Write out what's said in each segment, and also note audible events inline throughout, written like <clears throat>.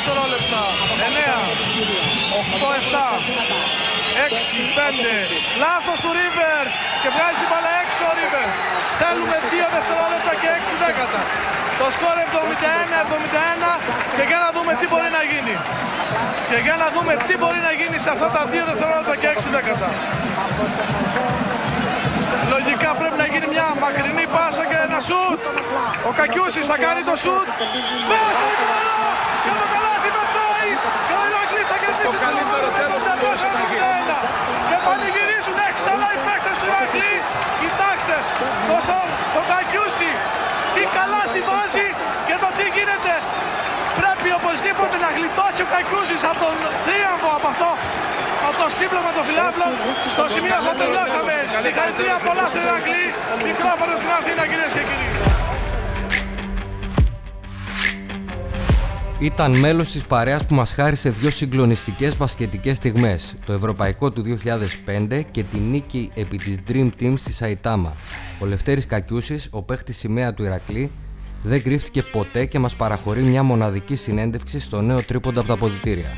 δευτερόλεπτα. 9, 8, 7, 6, 5. Λάθος του Rivers και βγάζει την μπάλα έξω ο Rivers. Θέλουμε 2 δευτερόλεπτα και 6 δέκατα. Το σκορ 71-71 και για να δούμε τι μπορεί να γίνει. Και για να δούμε τι μπορεί να γίνει σε αυτά τα 2 δευτερόλεπτα και 6 δέκατα. Λογικά πρέπει να γίνει μια μακρινή πάσα και ένα σουτ. Ο Κακιούσης θα κάνει το σουτ. Μέσα η μπάλα! Και το καλάθι μετράει! Και ο Ηρακλής θα κερδίσει Το καλύτερο τέλος που μπορούσε να γίνει. Και πανηγυρίζουν έξαλα οι παίκτες του Ηρακλή. Κοιτάξτε, το, Σα- το Κακιούσι τι καλάθι βάζει και το τι γίνεται. Πρέπει οπωσδήποτε να γλιτώσει ο Κακιούσης από τον τρίαμβο από αυτό από το σύμπλωμα των φιλάφλων. Στο σημείο αυτό τελειώσαμε. Συγχαρητήρια πολλά στον Ηρακλή. Μικρόφωνο στην Αθήνα κυρίες και κύριοι. Ήταν μέλος της παρέας που μας χάρισε δύο συγκλονιστικές μπασκετικές στιγμές, το Ευρωπαϊκό του 2005 και τη νίκη επί της Dream Team στη Σαϊτάμα. Ο Λευτέρης Κακιούσης, ο παίχτης σημαία του Ηρακλή, δεν κρύφτηκε ποτέ και μας παραχωρεί μια μοναδική συνέντευξη στο νέο τρίποντα από τα αποδητήρια.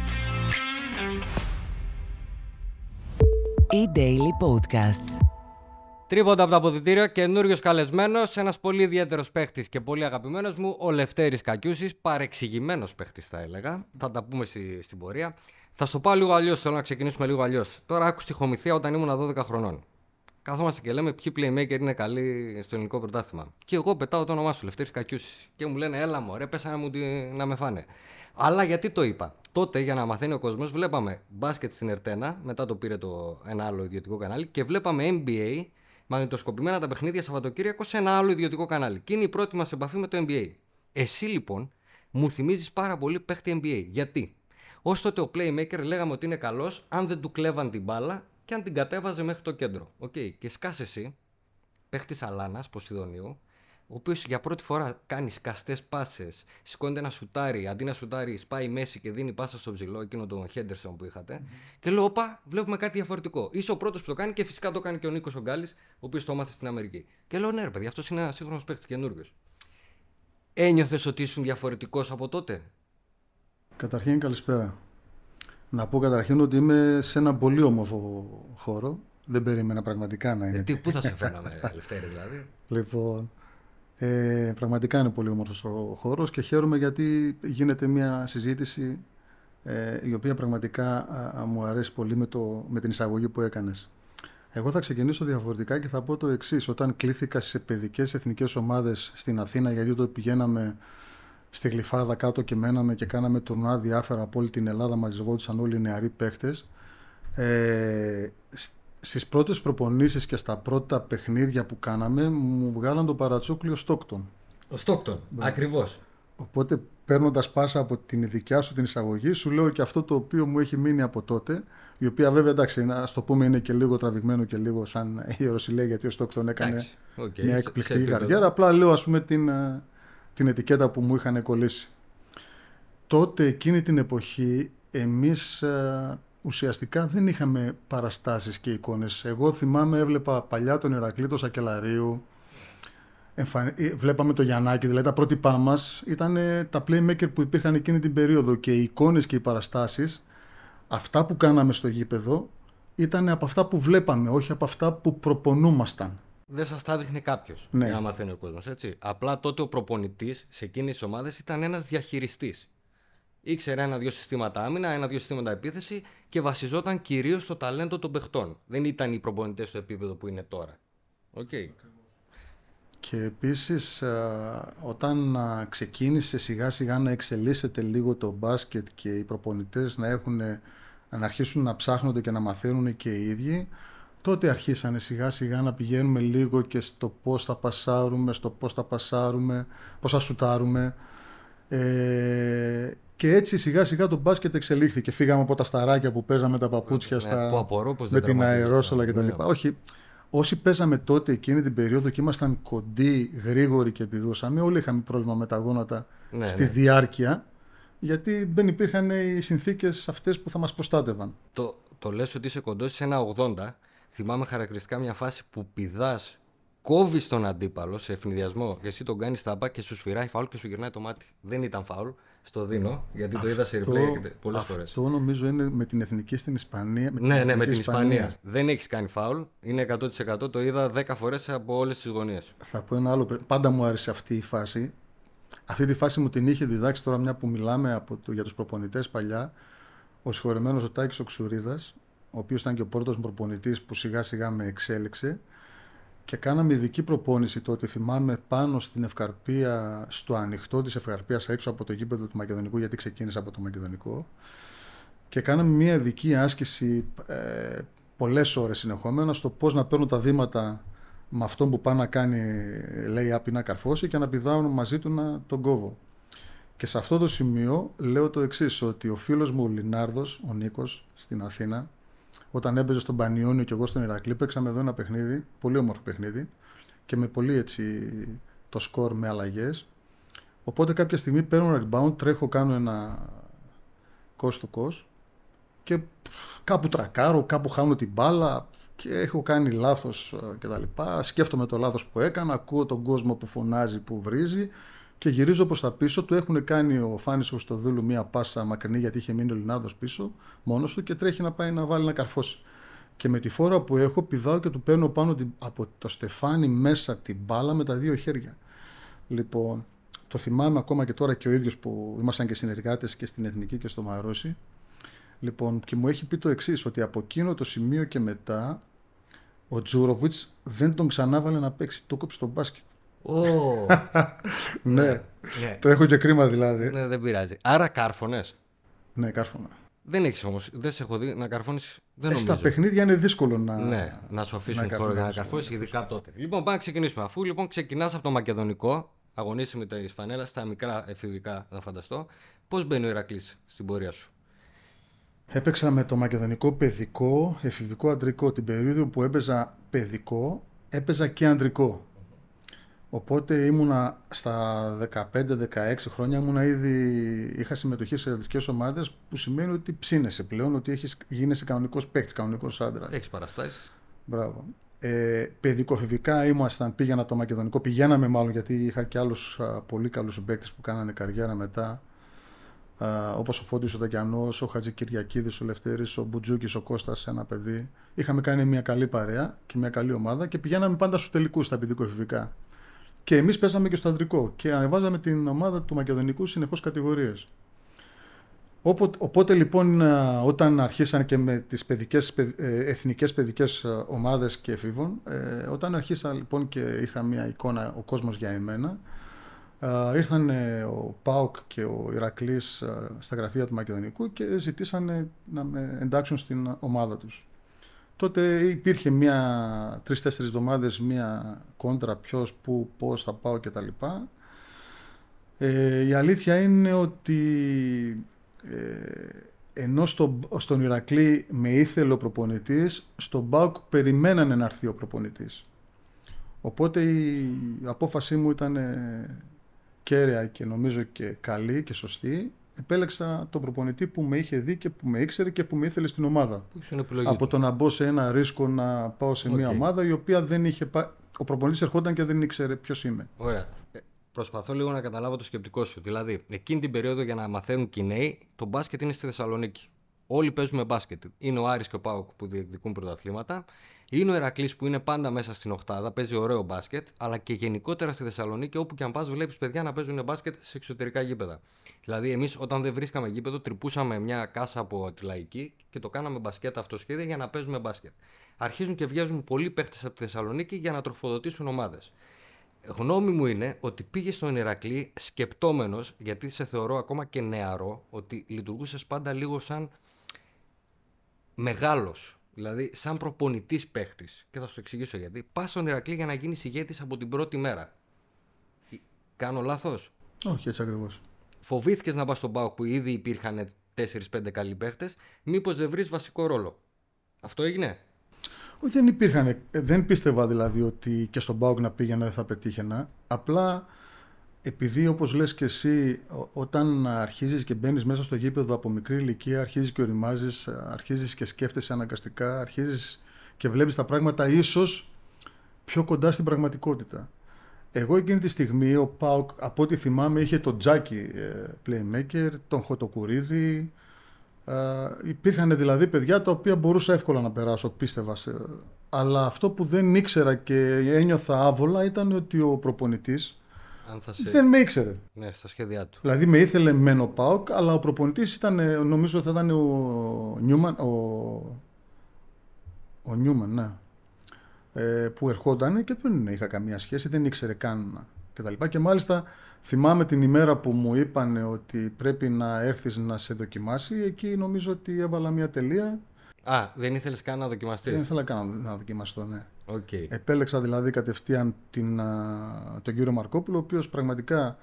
E-Daily Podcasts. Τρίποντα από το αποδητήριο, καινούριος καλεσμένος, ένας πολύ ιδιαίτερος παίχτης και πολύ αγαπημένος μου, ο Λευτέρης Κακιούσης. Παρεξηγημένος παίχτης, θα έλεγα. Θα τα πούμε στη, στην πορεία. Θα στο πάω λίγο αλλιώς. Θέλω να ξεκινήσουμε λίγο αλλιώς. Τώρα άκουσα τη χομηθεία όταν ήμουν 12 χρονών. Καθόμαστε και λέμε ποιοι playmaker είναι καλοί στο ελληνικό πρωτάθλημα. Και εγώ πετάω το όνομά σου, Λευτέρης Κακιούσης. Και μου λένε, Έλα μου, ρε, πέσανε μου τη- να με φάνε. Αλλά γιατί το είπα. Τότε, για να μαθαίνει ο κόσμος, βλέπαμε μπάσκετ στην Ερτένα, μετά το πήρε το ένα άλλο ιδιωτικό κανάλι, και βλέπαμε NBA μαγνητοσκοπημένα τα παιχνίδια Σαββατοκύριακο σε ένα άλλο ιδιωτικό κανάλι. Και είναι η πρώτη μας επαφή με το NBA. Εσύ λοιπόν μου θυμίζεις πάρα πολύ παίχτη NBA. Γιατί; Ως τότε ο playmaker λέγαμε ότι είναι καλός αν δεν του κλέβαν την μπάλα και αν την κατέβαζε μέχρι το κέντρο. Οκ. Και σκάσε εσύ, παίχτης Αλάνας, Ποσειδονίου, ο οποίος για πρώτη φορά κάνει σκαστές πάσες, σηκώνεται ένα σουτάρι, αντί να σουτάρει, σπάει μέση και δίνει πάσα στο ψηλό, εκείνο τον Χέντερσον που είχατε. Και λέω, Όπα, βλέπουμε κάτι διαφορετικό. Είσαι ο πρώτος που το κάνει και φυσικά το κάνει και ο Νίκος Ογκάλη, ο οποίος το έμαθε στην Αμερική. Και λέω, Ναι, ρε παιδί, αυτός είναι ένας σύγχρονος παίχτη καινούριο. Ένιωθες ότι ήσουν διαφορετικός από τότε; Καταρχήν καλησπέρα. Να πω καταρχήν ότι είμαι σε ένα πολύ όμορφο χώρο. Δεν περίμενα πραγματικά να είναι. Ε, τι, πού θα σε <laughs> φαίναμε, Ελευθέρη δηλαδή; Λοιπόν, ε, πραγματικά είναι πολύ όμορφος ο χώρος και χαίρομαι γιατί γίνεται μια συζήτηση ε, η οποία πραγματικά α, α, μου αρέσει πολύ με, το, με την εισαγωγή που έκανες. Εγώ θα ξεκινήσω διαφορετικά και θα πω το εξής. Όταν κλήθηκα σε παιδικές εθνικές ομάδες στην Αθήνα, γιατί τότε πηγαίναμε στη Γλυφάδα κάτω και μέναμε και κάναμε τουρνουά διάφορα από όλη την Ελλάδα, μαζευόντουσαν όλοι οι νεαροί παίχτες. Ε, σ- στις πρώτες προπονήσεις και στα πρώτα παιχνίδια που κάναμε μου βγάλαν το παρατσούκλιο Στόκτον. Ο Στόκτον, ακριβώς. Οπότε παίρνοντας πάσα από την δικιά σου την εισαγωγή, σου λέω και αυτό το οποίο μου έχει μείνει από τότε, η οποία βέβαια εντάξει, να το πούμε είναι και λίγο τραβηγμένο και λίγο σαν ιεροσυλία, γιατί ο Στόκτον έκανε Εντάξει, οκ, μια σε- εκπληκτική σε επίπεδο. καριέρα. Απλά λέω ας πούμε την, ε, την ετικέτα που μου είχαν κολλήσει. Τότε εκείνη την εποχή εμείς ε, ουσιαστικά δεν είχαμε παραστάσεις και εικόνες. Εγώ θυμάμαι έβλεπα παλιά τον Ηρακλή, τον Σακελαρίου, εμφαν... ε, βλέπαμε το Γιαννάκη, δηλαδή τα πρότυπά μας ήταν ε, τα playmaker που υπήρχαν εκείνη την περίοδο και οι εικόνες και οι παραστάσεις, αυτά που κάναμε στο γήπεδο ήταν από αυτά που βλέπαμε, όχι από αυτά που προπονούμασταν. Δεν σας τα δείχνει κάποιος Ναι. για να μαθαίνει ο κόσμος. Απλά τότε ο προπονητής σε εκείνες τις ομάδες ήταν ένας διαχειριστής. Ήξερε ένα-δύο συστήματα άμυνα, ένα-δύο συστήματα επίθεση και βασιζόταν κυρίως στο ταλέντο των παιχτών. Δεν ήταν οι προπονητές στο επίπεδο που είναι τώρα. Οκ. Και επίσης α, όταν α, ξεκίνησε σιγά σιγά να εξελίσσεται λίγο το μπάσκετ και οι προπονητές να, έχουν, να αρχίσουν να ψάχνονται και να μαθαίνουν και οι ίδιοι, τότε αρχίσανε σιγά σιγά να πηγαίνουμε λίγο και στο πώς θα πασάρουμε, στο πώς θα πασάρουμε, πώς θα σουτάρουμε. Ε, και έτσι σιγά σιγά το μπάσκετ εξελίχθηκε. Φύγαμε από τα σταράκια που παίζαμε τα παπούτσια Ναι, στα, που απορώ πως με δεν την τραυματίζεσαι. αερόσολα κτλ. Ναι. Όχι, όσοι παίζαμε τότε εκείνη την περίοδο και ήμασταν κοντοί, γρήγοροι και επιδούσαμε, όλοι είχαμε πρόβλημα με τα γόνατα Ναι, στη ναι. διάρκεια, γιατί δεν υπήρχαν οι συνθήκες αυτές που θα μας προστάτευαν. Το, το λες ότι είσαι κοντός σε ένα 80. Θυμάμαι χαρακτηριστικά μια φάση που πηδάς κόβεις τον αντίπαλο σε ευνηδιασμό και εσύ τον κάνεις τάμπα και σου σφυράει φάουλ και σου γυρνάει το μάτι. Δεν ήταν φάουλ. Στο δίνω, γιατί το είδα σε replay πολλές φορές. Αυτό νομίζω είναι με την εθνική στην Ισπανία. Με ναι, ναι, με την Ισπανία. Δεν έχεις κάνει φάουλ. Είναι 100%. Το είδα 10 φορές από όλες τις γωνίες. Θα πω ένα άλλο. Πάντα μου άρεσε αυτή η φάση. Αυτή τη φάση μου την είχε διδάξει τώρα μια που μιλάμε από το, για τους προπονητές παλιά. Ο συγχωρεμένος ο Τάκης Οξουρίδας, ο οποίος ήταν και ο πρώτος προπονητής που σιγά σιγά με εξέλιξε και κάναμε ειδική προπόνηση τότε, θυμάμαι, πάνω στην Ευκαρπία, στο ανοιχτό της Ευκαρπίας έξω από το γήπεδο του Μακεδονικού, γιατί ξεκίνησα από το Μακεδονικό και κάναμε μια ειδική άσκηση ε, πολλές ώρες συνεχόμενα στο πώς να παίρνουν τα βήματα με αυτόν που πάει να κάνει, λέει, άπει να καρφώσει και να πηδάουν μαζί του να τον κόβω. Και σε αυτό το σημείο λέω το εξής ότι ο φίλος μου ο Λινάρδος, ο Νίκος, στην Αθήνα, όταν έπαιζε στον Πανιόνιο και εγώ στον Ηρακλή, παίξαμε εδώ ένα παιχνίδι, πολύ όμορφο παιχνίδι και με πολύ έτσι το σκορ με αλλαγές. Οπότε κάποια στιγμή παίρνω ένα rebound, τρέχω, κάνω ένα coast to coast και κάπου τρακάρω, κάπου χάνω την μπάλα και έχω κάνει λάθος ε, κτλ. Σκέφτομαι το λάθος που έκανα, ακούω τον κόσμο που φωνάζει, που βρίζει και γυρίζω προς τα πίσω. Του έχουν κάνει ο Φάνης Χριστοδούλου μία πάσα μακρινή γιατί είχε μείνει ο Λινάρδο πίσω μόνος του και τρέχει να πάει να βάλει να καρφώσει. Και με τη φόρα που έχω πηδάω και του παίρνω πάνω από το στεφάνι μέσα την μπάλα με τα δύο χέρια. Λοιπόν, το θυμάμαι ακόμα και τώρα και ο ίδιος που ήμασταν και συνεργάτες και στην Εθνική και στο Μαρόσι. Λοιπόν, και μου έχει πει το εξής, ότι από εκείνο το σημείο και μετά ο Τζούροβιτς δεν τον ξανάβαλε να παίξει. Το κόψει στο μπάσκετ. Oh. <laughs> ναι. ναι. Το έχω και κρίμα δηλαδή. Ναι, δεν πειράζει. Άρα κάρφωνες. Ναι, κάρφωνα. Δεν έχεις όμως, δεν σε έχω δει να καρφώνεις. Δεν ε, Στα παιχνίδια είναι δύσκολο να. Ναι, να σου αφήσουν να χώρο για να καρφώσεις, ειδικά τότε. Λοιπόν, πάμε να ξεκινήσουμε. Αφού λοιπόν ξεκινάς από το Μακεδονικό, αγωνίσει με τα Ισπανέλα στα μικρά εφηβικά, θα φανταστώ. Πώς μπαίνει ο Ηρακλής στην πορεία σου; Έπαιξα με το μακεδονικό παιδικό, εφηβικό αντρικό. Την περίοδο που έπαιζα παιδικό, έπαιζα και αντρικό. Οπότε ήμουνα στα 15-16 χρόνια, ήμουνα ήδη, είχα συμμετοχή σε ελληνικέ ομάδες που σημαίνει ότι ψήνεσαι πλέον, ότι έχεις γίνεσαι κανονικός παίκτης, κανονικός άντρας. Έχεις παραστάσεις. Μπράβο. Ε, παιδικοφηβικά ήμασταν, πήγαινα το Μακεδονικό, πηγαίναμε μάλλον γιατί είχα και άλλους πολύ καλούς παίκτε που κάνανε καριέρα μετά. Όπως ο Φώτης ο Τακιανό, ο Χατζη Κυριακίδη, ο Λευτέρης, ο Μπουτζούκης, ο Κώστας, ένα παιδί. Είχαμε κάνει μια καλή παρέα και μια καλή ομάδα και πηγαίναμε πάντα στους τελικούς στα παιδικοφηβικά. Και εμείς παίζαμε και στο αντρικό και ανεβάζαμε την ομάδα του Μακεδονικού συνεχώς κατηγορίες. Οπότε, οπότε λοιπόν όταν αρχίσαν και με τις παιδικές, ε, εθνικές παιδικές ε, ομάδες και εφήβων, ε, όταν αρχίσα λοιπόν και είχα μια εικόνα ο κόσμος για εμένα, ήρθαν ο Πάουκ και ο Ηρακλής στα γραφεία του Μακεδονικού και ζητήσαν να με εντάξουν στην ομάδα τους τότε υπήρχε μια τρει-τέσσερι εβδομάδες μια κόντρα ποιος, πού, πώς θα πάω κτλ. Ε, η αλήθεια είναι ότι ε, ενώ στο, στον Ηρακλή με ήθελε ο προπονητής, στον Μπάουκ περιμένανε να έρθει ο προπονητής. Οπότε η απόφασή μου ήταν κέρια και νομίζω και καλή και σωστή επέλεξα τον προπονητή που με είχε δει και που με ήξερε και που με ήθελε στην ομάδα. Από το να μπω σε ένα ρίσκο να πάω σε μια ομάδα η οποία δεν είχε πάει. Ο προπονητής ερχόταν και δεν ήξερε ποιος είμαι. Ωραία. Ε, προσπαθώ λίγο να καταλάβω το σκεπτικό σου. Δηλαδή, εκείνη την περίοδο για να μαθαίνουν και οι νέοι, το μπάσκετ είναι στη Θεσσαλονίκη. Όλοι παίζουμε μπάσκετ. Είναι ο Άρης και ο Πάουκ που διεκδικούν πρωταθλήματα. Είναι ο Ερακλής που είναι πάντα μέσα στην Οχτάδα, παίζει ωραίο μπάσκετ, αλλά και γενικότερα στη Θεσσαλονίκη, όπου και αν πας, βλέπεις παιδιά να παίζουν μπάσκετ σε εξωτερικά γήπεδα. Δηλαδή, εμείς όταν δεν βρίσκαμε γήπεδο, τρυπούσαμε μια κάσα από τη λαϊκή και το κάναμε μπασκετ αυτοσχέδια για να παίζουμε μπάσκετ. Αρχίζουν και βγαίνουν πολλοί παίχτες από τη Θεσσαλονίκη για να τροφοδοτήσουν ομάδες. Γνώμη μου είναι ότι πήγε στον Ηρακλή σκεπτόμενος, γιατί σε θεωρώ ακόμα και νεαρό, ότι λειτουργούσες πάντα λίγο σαν μεγάλος Δηλαδή, σαν προπονητής παίχτης, και θα σου το εξηγήσω γιατί, πας στον Ηρακλή για να γίνεις ηγέτης από την πρώτη μέρα. Κάνω λάθος; Όχι, έτσι ακριβώς. Φοβήθηκες να πας στον Πάοκ που ήδη υπήρχαν 4-5 καλοί παίχτες, μήπως δεν βρεις βασικό ρόλο; Αυτό έγινε; Όχι, δεν υπήρχαν. Ε, δεν πίστευα δηλαδή ότι και στον Πάοκ να πήγαινα δεν θα πετύχαινα. Απλά επειδή όπως λες και εσύ όταν αρχίζεις και μπαίνεις μέσα στο γήπεδο από μικρή ηλικία αρχίζεις και οριμάζεις, αρχίζεις και σκέφτεσαι αναγκαστικά, αρχίζεις και βλέπεις τα πράγματα ίσως πιο κοντά στην πραγματικότητα. Εγώ εκείνη τη στιγμή ο Πάουκ από ό,τι θυμάμαι είχε τον Τζάκι ε, playmaker, τον Χωτοκουρίδη. Ε, υπήρχαν δηλαδή παιδιά τα οποία μπορούσα εύκολα να περάσω, πίστευα. Σε, αλλά αυτό που δεν ήξερα και ένιωθα άβολα ήταν ότι ο προπονητής Αν θα σε... δεν με ήξερε. Ναι, στα σχέδιά του. Δηλαδή με ήθελε μεν ο Πάουκ, αλλά ο προπονητής ήταν, ε, νομίζω θα ήταν ο Νιούμαν, ο, ο Νιούμαν, ναι, ε, που ερχόταν και δεν είχα καμία σχέση, δεν ήξερε καν και τα λοιπά. Και μάλιστα θυμάμαι την ημέρα που μου είπαν ότι πρέπει να έρθεις να σε δοκιμάσει, εκεί νομίζω ότι έβαλα μια τελεία. Α, δεν ήθελες καν να δοκιμαστείς; Δεν ήθελα καν να- να δοκιμαστώ, ναι. Οκ. Επέλεξα δηλαδή κατευθείαν την, α, τον κύριο Μαρκόπουλο, ο οποίος πραγματικά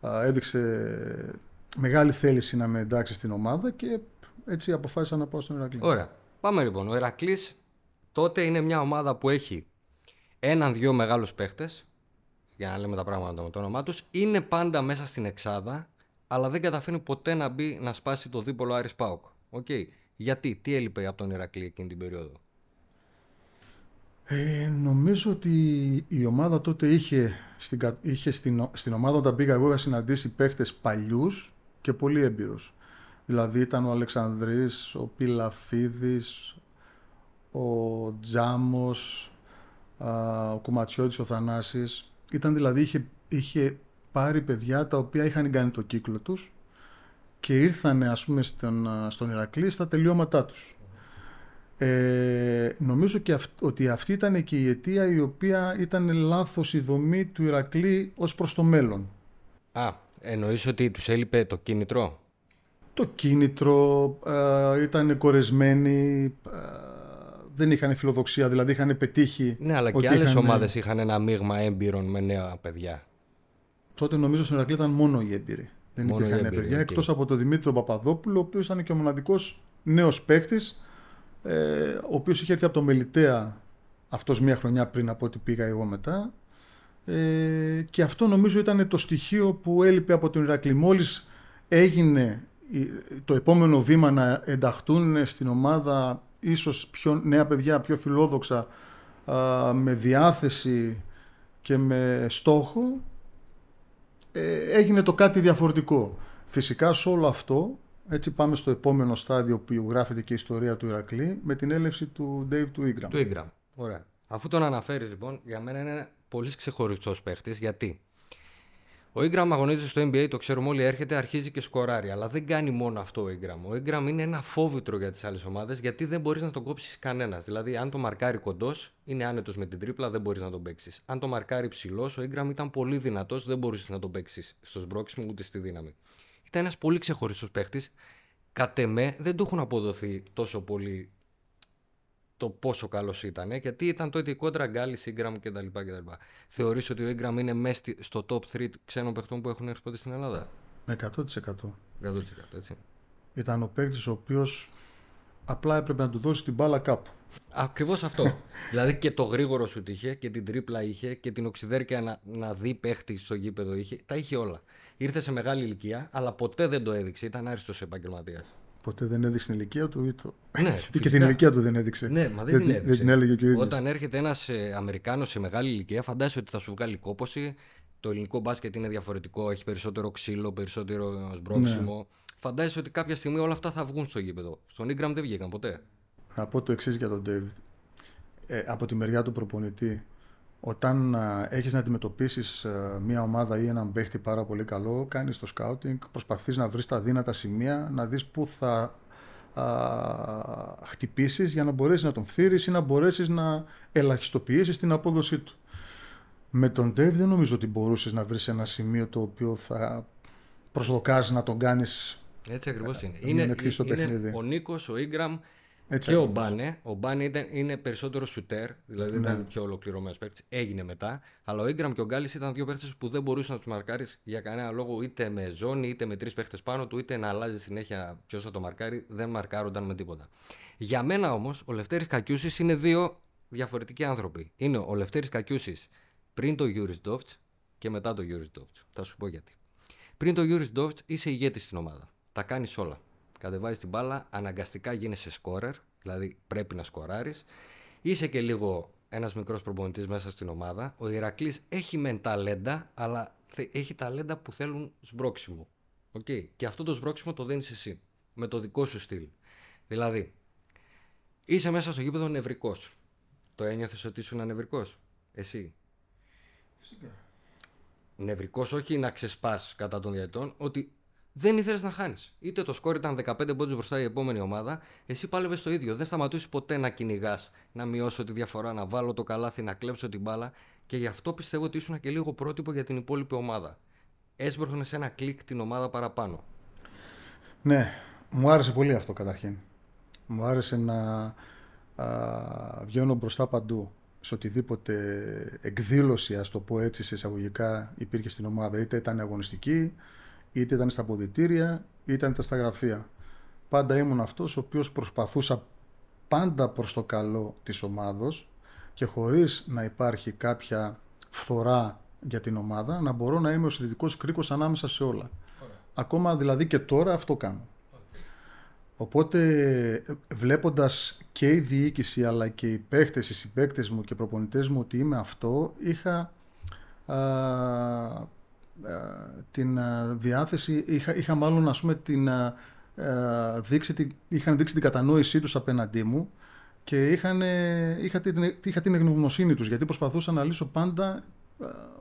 α, έδειξε μεγάλη θέληση να με εντάξει στην ομάδα και έτσι αποφάσισα να πάω στον Ηρακλή. Ωραία. Πάμε λοιπόν. Ο Ηρακλής τότε είναι μια ομάδα που έχει έναν-δυο μεγάλους παίχτες. Για να λέμε τα πράγματα με το όνομά τους. Είναι πάντα μέσα στην εξάδα, αλλά δεν καταφέρνει ποτέ να μπει να σπάσει το δίπολο Άρης ΠΑΟΚ. Οκ. Γιατί, τι έλειπε από τον Ηρακλή εκείνη την περίοδο; Ε, νομίζω ότι η ομάδα τότε είχε, στην, κα- είχε στην, στην ομάδα όταν πήγα εγώ είχα συναντήσει παίχτες παλιούς και πολύ έμπειρους. Δηλαδή ήταν ο Αλεξανδρής, ο Πιλαφίδης, ο Τζάμος, α, ο Κουματσιώτης, ο Θανάσης. Ήταν δηλαδή, είχε, είχε πάρει παιδιά τα οποία είχαν κάνει το κύκλο τους και ήρθανε ας πούμε στον, α, στον Ηρακλή στα τελειώματά τους. Ε, νομίζω και αυ- ότι αυτή ήταν και η αιτία η οποία ήταν λάθος η δομή του Ηρακλή ως προς το μέλλον. Α, εννοείς ότι τους έλειπε το κίνητρο; Το κίνητρο ε, ήταν κορεσμένοι, ε, δεν είχαν φιλοδοξία, δηλαδή είχαν πετύχει. Ναι, αλλά ότι και άλλες είχαν- ομάδες είχαν ένα μείγμα έμπειρων με νέα παιδιά. Τότε νομίζω στον Ηρακλή ήταν μόνο οι έμπειροι. Δεν Μόνο οι υπήρχαν νέα έμπειροι, παιδιά, οκ. εκτός από τον Δημήτριο Παπαδόπουλο, ο οποίος ήταν και ο μοναδικός νέος παίκτης, ε, ο οποίος είχε έρθει από το Μελιτέα αυτός μία χρονιά πριν από ό,τι πήγα εγώ μετά. Ε, και αυτό νομίζω ήταν το στοιχείο που έλειπε από τον Ηρακλή. Μόλις έγινε η- το επόμενο βήμα να ενταχτούν στην ομάδα ίσως πιο νέα παιδιά, πιο φιλόδοξα, α, με διάθεση και με στόχο, ε, έγινε το κάτι διαφορετικό. Φυσικά σε όλο αυτό, έτσι πάμε στο επόμενο στάδιο που γράφεται και η ιστορία του Ηρακλή, με την έλευση του Dave του Ingram. Του Ingram. Ωραία. Αφού τον αναφέρεις λοιπόν, για μένα είναι πολύ ξεχωριστός παίχτης. Γιατί; Ο Ingram αγωνίζεται στο NBA, το ξέρουμε όλοι, έρχεται, αρχίζει και σκοράρει. Αλλά δεν κάνει μόνο αυτό ο Ingram. Ο Ingram είναι ένα φόβητρο για τις άλλες ομάδες γιατί δεν μπορείς να τον κόψεις κανένας. Δηλαδή, αν το μαρκάρει κοντός, είναι άνετος με την τρίπλα, δεν μπορείς να τον παίξεις. Αν το μαρκάρει ψηλός, ο Ingram ήταν πολύ δυνατός, δεν μπορούσε να τον παίξεις στο σμπρόξιμο ούτε στη δύναμη. Ήταν ένας πολύ ξεχωριστός παίχτη. Κατ' εμέ δεν του έχουν αποδοθεί τόσο πολύ το πόσο καλός ήταν, γιατί ήταν τότε η κόντρα Γκάλι, Ingram κτλ. κτλ. Θεωρείς ότι ο Ingram είναι μέσα στη- στο top 3 ξένων παιχτών που έχουν έρθει ποτέ στην Ελλάδα; Με 100%. 100% έτσι. Ήταν ο παίκτης ο οποίος απλά έπρεπε να του δώσει την μπάλα κάπου. Ακριβώς αυτό. <laughs> δηλαδή και το γρήγορο σου είχε και την τρίπλα είχε και την οξυδέρκεια να, να δει παίχτη στο γήπεδο είχε. Τα είχε όλα. Ήρθε σε μεγάλη ηλικία, αλλά ποτέ δεν το έδειξε. Ήταν άριστος επαγγελματίας. Ποτέ δεν έδειξε την ηλικία του ή το... Ναι, Γιατί <laughs> και φυσικά. την ηλικία του δεν έδειξε. Ναι, μα δεν, δεν, την έδειξε. δεν την έλεγε και ο ίδιος. Όταν έρχεται ένας ε, Αμερικάνος σε μεγάλη ηλικία, φαντάζεσαι ότι θα σου βγάλει κόποση. Το ελληνικό μπάσκετ είναι διαφορετικό, έχει περισσότερο ξύλο, περισσότερο σμπρόξιμο. Ναι. Φαντάζεσαι ότι κάποια στιγμή όλα αυτά θα βγουν στο γήπεδο. Στον Ingram δεν βγήκαν ποτέ. Να πω το εξής για τον David. Ε, από τη μεριά του προπονητή, όταν α, έχεις να αντιμετωπίσεις α, μια ομάδα ή έναν παίχτη πάρα πολύ καλό, κάνεις το scouting, προσπαθείς να βρεις τα δύνατα σημεία, να δεις πού θα α, χτυπήσεις για να μπορέσεις να τον φύρεις ή να μπορέσεις να ελαχιστοποιήσεις την απόδοσή του. Με τον Dave δεν νομίζω ότι μπορούσες να βρεις ένα σημείο το οποίο θα προσδοκάζει να τον κάνεις Έτσι ακριβώς είναι. είναι Είναι, ανοιχτή στο είναι παιχνίδι. ο Νίκος, ο Ingram έτσι. και ο ακριβώς. Μπάνε. Ο Μπάνε ήταν, είναι περισσότερο σουτέρ, δηλαδή Ναι. ήταν πιο ολοκληρωμένος παίκτης. Έγινε μετά. Αλλά ο Ingram και ο Γκάλης ήταν δύο παίκτες που δεν μπορούσαν να τους μαρκάρεις για κανένα λόγο είτε με ζώνη είτε με τρεις παίκτες πάνω του, είτε να αλλάζει συνέχεια ποιος θα το μαρκάρει. Δεν μαρκάρονταν με τίποτα. Για μένα όμως ο Λευτέρης Κακιούσης είναι δύο διαφορετικοί άνθρωποι. Είναι ο Λευτέρης Κακιούσης πριν το Γιούρι Ζντοβτς και μετά το Γιούρι Ζντοβτς. Θα σου πω γιατί. Πριν το Γιούρι Ζντοβτς είσαι ηγέτης στην ομάδα. Τα κάνεις όλα. Κατεβάζεις την μπάλα, αναγκαστικά γίνεσαι σκόρερ, δηλαδή πρέπει να σκοράρεις. Είσαι και λίγο ένας μικρός προπονητής μέσα στην ομάδα. Ο Ηρακλής έχει μεν ταλέντα, αλλά έχει ταλέντα που θέλουν σπρώξιμο. Okay. Και αυτό το σμπρόξιμο το δίνεις εσύ. Με το δικό σου στυλ. Δηλαδή, είσαι μέσα στο γήπεδο νευρικός. Το ένιωθες ότι ήσουν νευρικός. Εσύ; Φυσικά. Νευρικός, όχι να ξεσπάς κατά των διαιτών, ότι δεν ήθελες να χάνεις. Είτε το σκόρ ήταν 15 πόντους μπροστά η επόμενη ομάδα, εσύ πάλευες το ίδιο. Δεν σταματούσε ποτέ να κυνηγάς, να μειώσω τη διαφορά, να βάλω το καλάθι, να κλέψω την μπάλα και γι' αυτό πιστεύω ότι ήσουν και λίγο πρότυπο για την υπόλοιπη ομάδα. Έσπρωχνε σε ένα κλικ την ομάδα παραπάνω. Ναι, μου άρεσε πολύ αυτό καταρχήν. Μου άρεσε να α, βγαίνω μπροστά παντού σε οτιδήποτε εκδήλωση, ας το πω έτσι, σε εισαγωγικά υπήρχε στην ομάδα. Είτε ήταν αγωνιστική, είτε ήταν στα ποδητήρια, είτε ήταν στα γραφεία. Πάντα ήμουν αυτός ο οποίος προσπαθούσα πάντα προς το καλό της ομάδος και χωρίς να υπάρχει κάποια φθορά για την ομάδα, να μπορώ να είμαι ο συνδετικός κρίκος ανάμεσα σε όλα. Ακόμα δηλαδή και τώρα αυτό κάνω. Οπότε βλέποντας και η διοίκηση αλλά και οι παίχτες, οι συμπαίκτες μου και οι προπονητές μου ότι είμαι αυτό, είχα ε, την ε, διάθεση, είχα, είχα μάλλον ας πούμε την, ε, δείξει, είχαν δείξει την κατανόησή τους απέναντί μου και είχαν, είχα, την, είχα την εγνωμοσύνη τους γιατί προσπαθούσα να λύσω πάντα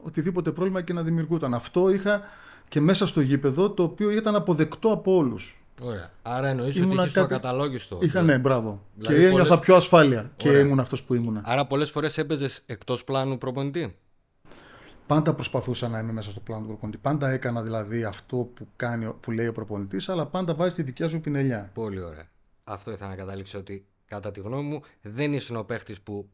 οτιδήποτε πρόβλημα και να δημιουργούταν. Αυτό είχα και μέσα στο γήπεδο το οποίο ήταν αποδεκτό από όλους. Ωραία. Άρα εννοείς ότι είχες κάτι... το ακαταλόγιστο. Είχα, ναι, μπράβο. Δηλαδή, και ένιωθα πιο ασφάλεια και ήμουν αυτός που ήμουν. Άρα πολλές φορές έπαιζες εκτός πλάνου προπονητή; Πάντα προσπαθούσα να είμαι μέσα στο πλάνο του προπονητή. Πάντα έκανα δηλαδή αυτό που, κάνει, που λέει ο προπονητής, αλλά πάντα βάζει τη δικιά σου πινελιά. Πολύ ωραία. Αυτό ήθελα να καταλήξω ότι κατά τη γνώμη μου δεν ήσουν ο παίχτης που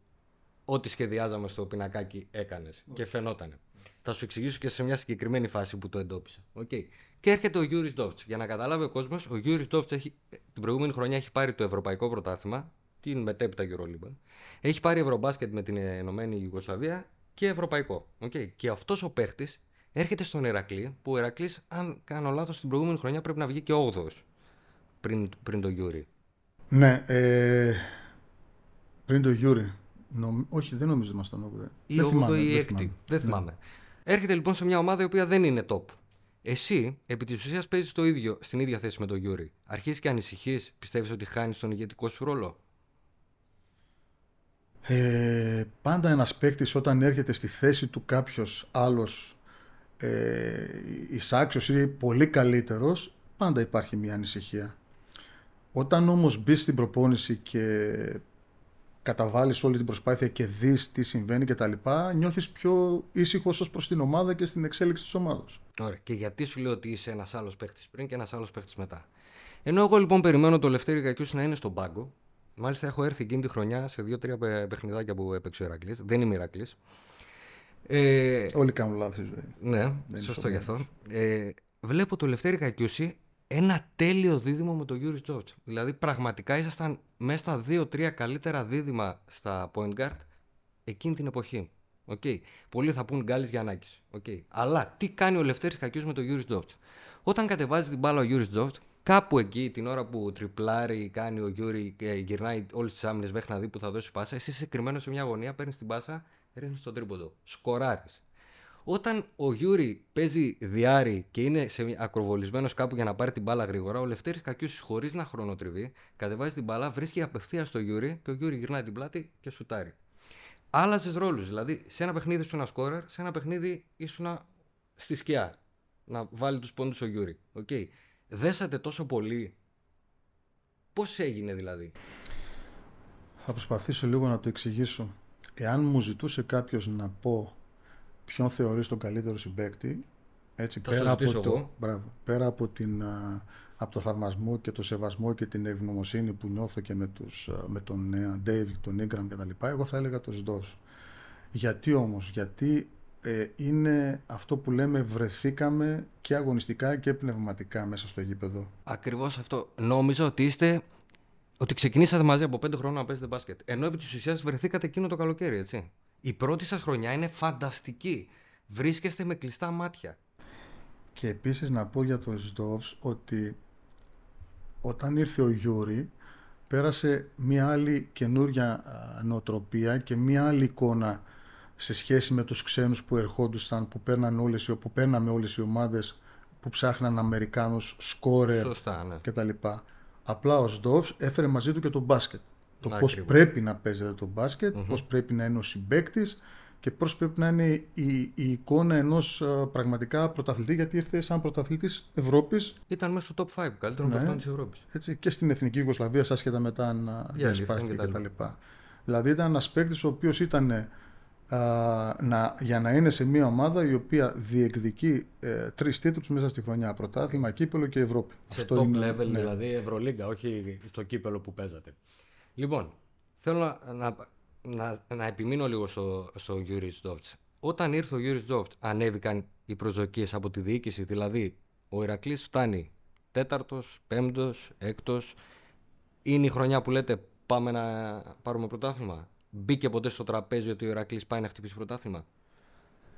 ό,τι σχεδιάζαμε στο πινακάκι έκανες και φαινότανε. Θα σου εξηγήσω και σε μια συγκεκριμένη φάση που το εντόπισα. Okay. Και έρχεται ο Γιούρι Ζντοβτς. Για να καταλάβει ο κόσμος, ο Γιούρι Ζντοβτς την προηγούμενη χρονιά έχει πάρει το Ευρωπαϊκό Πρωτάθλημα, την μετέπειτα EuroLeague. Έχει πάρει Ευρωμπάσκετ με την Ενωμένη Ιουγκοσλαβία και ευρωπαϊκό. Okay. Και αυτός ο παίχτης έρχεται στον Ηρακλή, που ο Ηρακλής, αν κάνω λάθος, την προηγούμενη χρονιά πρέπει να βγει και 8ο πριν, πριν το Γιούρι. Ναι, ε, πριν το Γιούρι. Νομ... Όχι, δεν νομίζω ότι ήμασταν 8ο. Ή 8ο ή 6ο. Δεν θυμάμαι. Ναι. Έρχεται λοιπόν σε μια ομάδα η οποία δεν είναι top. Εσύ, επί της ουσίας, παίζεις το ίδιο στην ίδια θέση με τον Γιούρι. Αρχίζεις και ανησυχείς, πιστεύεις ότι χάνεις τον ηγετικό σου ρόλο; Ε, πάντα ένας παίκτης όταν έρχεται στη θέση του κάποιος άλλος ε, εισάξιος ή πολύ καλύτερος, πάντα υπάρχει μια ανησυχία. Όταν όμως μπεις στην προπόνηση και καταβάλεις όλη την προσπάθεια και δεις τι συμβαίνει και τα λοιπά, νιώθεις πιο ήσυχος ως προς την ομάδα και στην εξέλιξη της ομάδας. Ωραία. Και γιατί σου λέω ότι είσαι ένας άλλος παίχτης πριν και ένας άλλος παίχτης μετά. Ενώ εγώ λοιπόν περιμένω το Λευτέρη Κακιούς να είναι στον πάγκο, Μάλιστα έχω έρθει εκείνη τη χρονιά σε δύο-τρία παιχνιδάκια που έπαιξε ο Ηρακλή. Δεν είμαι Ηρακλή. Ε, Όλοι κάνουν λάθη Ναι, Δεν σωστό γι' αυτό. Ε, βλέπω το Λευτέρη Κακιούση ένα τέλειο δίδυμο με τον Γιούρι Ζντοβτς. Δηλαδή πραγματικά ήσασταν μέσα στα δύο-τρία καλύτερα δίδυμα στα point guard εκείνη την εποχή. Okay. Πολλοί θα πούν Γκάλης Γιαννάκης. Okay. Αλλά τι κάνει ο Λευτέρης Κακιούση με τον Γιούρι Ζντοβτς. Όταν κατεβάζει την μπάλα ο Γιούρι Ζντοβτς, Κάπου εκεί την ώρα που ντριμπλάρει, κάνει ο Γιούρι και γυρνάει όλες τις άμυνες μέχρι να δει που θα δώσει πάσα, εσύ είσαι κρυμμένο σε μια γωνία, παίρνεις την πάσα, ρίχνεις τον τρίποντο. Σκοράρεις. Όταν ο Γιούρι παίζει δυάρι και είναι σε ακροβολισμένος κάπου για να πάρει την μπάλα γρήγορα, ο Λευτέρης Κακιούσης χωρίς να χρονοτριβεί, κατεβάζει την μπάλα, βρίσκει απευθείας στο Γιούρι και ο Γιούρι γυρνάει την πλάτη και σουτάρει. Άλλαζες ρόλους. Δηλαδή, σε ένα παιχνίδι ήσουν ένα σκόρερ, σε ένα παιχνίδι ήσουν στη σκιά. Να βάλει τους πόντους ο Γιούρι. Okay δέσατε τόσο πολύ. Πώς έγινε δηλαδή; Θα προσπαθήσω λίγο να το εξηγήσω. Εάν μου ζητούσε κάποιος να πω ποιον θεωρείς τον καλύτερο συμπέκτη, έτσι, πέρα, από το, μπράβο, πέρα από, την, από το θαυμασμό και το σεβασμό και την ευγνωμοσύνη που νιώθω και με, τους, με τον David, τον Ingram και τα λοιπά, εγώ θα έλεγα το Σντός. Γιατί όμως, γιατί ε, είναι αυτό που λέμε βρεθήκαμε και αγωνιστικά και πνευματικά μέσα στο γήπεδο. Ακριβώς αυτό. Νόμιζα ότι είστε ότι ξεκινήσατε μαζί από πέντε χρόνια να παίζετε μπάσκετ. Ενώ επί της ουσίας βρεθήκατε εκείνο το καλοκαίρι, έτσι. Η πρώτη σας χρονιά είναι φανταστική. Βρίσκεστε με κλειστά μάτια. Και επίσης να πω για το Ζντοβτς ότι όταν ήρθε ο Γιούρι πέρασε μια άλλη καινούρια νοοτροπία και μια άλλη εικόνα σε σχέση με τους ξένους που ερχόντουσαν, που, παίρναν όλες, που παίρναμε όλες οι ομάδες που ψάχναν Αμερικάνους σκόρερ ναι. κτλ. Απλά ο Σντόβς έφερε μαζί του και το μπάσκετ. Το πώς πρέπει να παίζεται το μπάσκετ, mm πώς πρέπει να είναι ο συμπέκτης και πώς πρέπει να είναι η, η εικόνα ενός πραγματικά πρωταθλητή γιατί ήρθε σαν πρωταθλητής Ευρώπης. Ήταν μέσα στο top 5, καλύτερο ναι, της Ευρώπης. Έτσι, και στην Εθνική Ιουγκοσλαβία, άσχετα μετά να διασπάστηκε κτλ. Δηλαδή ήταν ένας παίκτης ο οποίος ήταν να, για να είναι σε μια ομάδα η οποία διεκδικεί ε, τρεις τίτλους μέσα στη χρονιά. Πρωτάθλημα, κύπελο και Ευρώπη. Σε Αυτό top είναι, level ναι. δηλαδή Ευρωλίγκα, όχι στο κύπελο που παίζατε. Λοιπόν, θέλω να, να, να, να επιμείνω λίγο στο, στο Γιούρι Ζντοβτς. Όταν ήρθε ο Γιούρι Ζντοβτς ανέβηκαν οι προσδοκίες από τη διοίκηση, δηλαδή ο Ηρακλής φτάνει τέταρτος, πέμπτος, έκτος. Είναι η χρονιά που λέτε πάμε να πάρουμε πρωτάθλημα; Μπήκε ποτέ στο τραπέζι ότι ο Ηρακλής πάει να χτυπήσει πρωτάθλημα;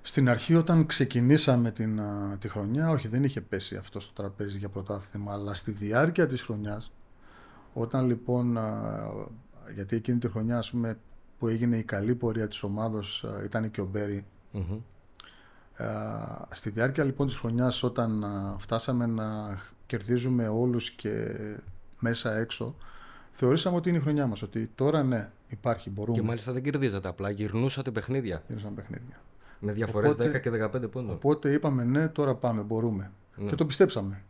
Στην αρχή όταν ξεκινήσαμε την, τη χρονιά, όχι δεν είχε πέσει αυτό στο τραπέζι για πρωτάθλημα, αλλά στη διάρκεια της χρονιάς, όταν λοιπόν, γιατί εκείνη τη χρονιά ας πούμε, που έγινε η καλή πορεία της ομάδος ήταν και ο μπερι στη διάρκεια λοιπόν της χρονιάς όταν φτάσαμε να κερδίζουμε όλους και μέσα έξω, θεωρήσαμε ότι είναι η χρονιά μας, ότι τώρα ναι, υπάρχει, μπορούμε. Και μάλιστα δεν κερδίζατε απλά, γυρνούσατε παιχνίδια. Γυρνούσαμε παιχνίδια. Με διαφορές 10 και 15 πόντων. Οπότε είπαμε ναι, τώρα πάμε, μπορούμε. Ναι. Και το πιστέψαμε.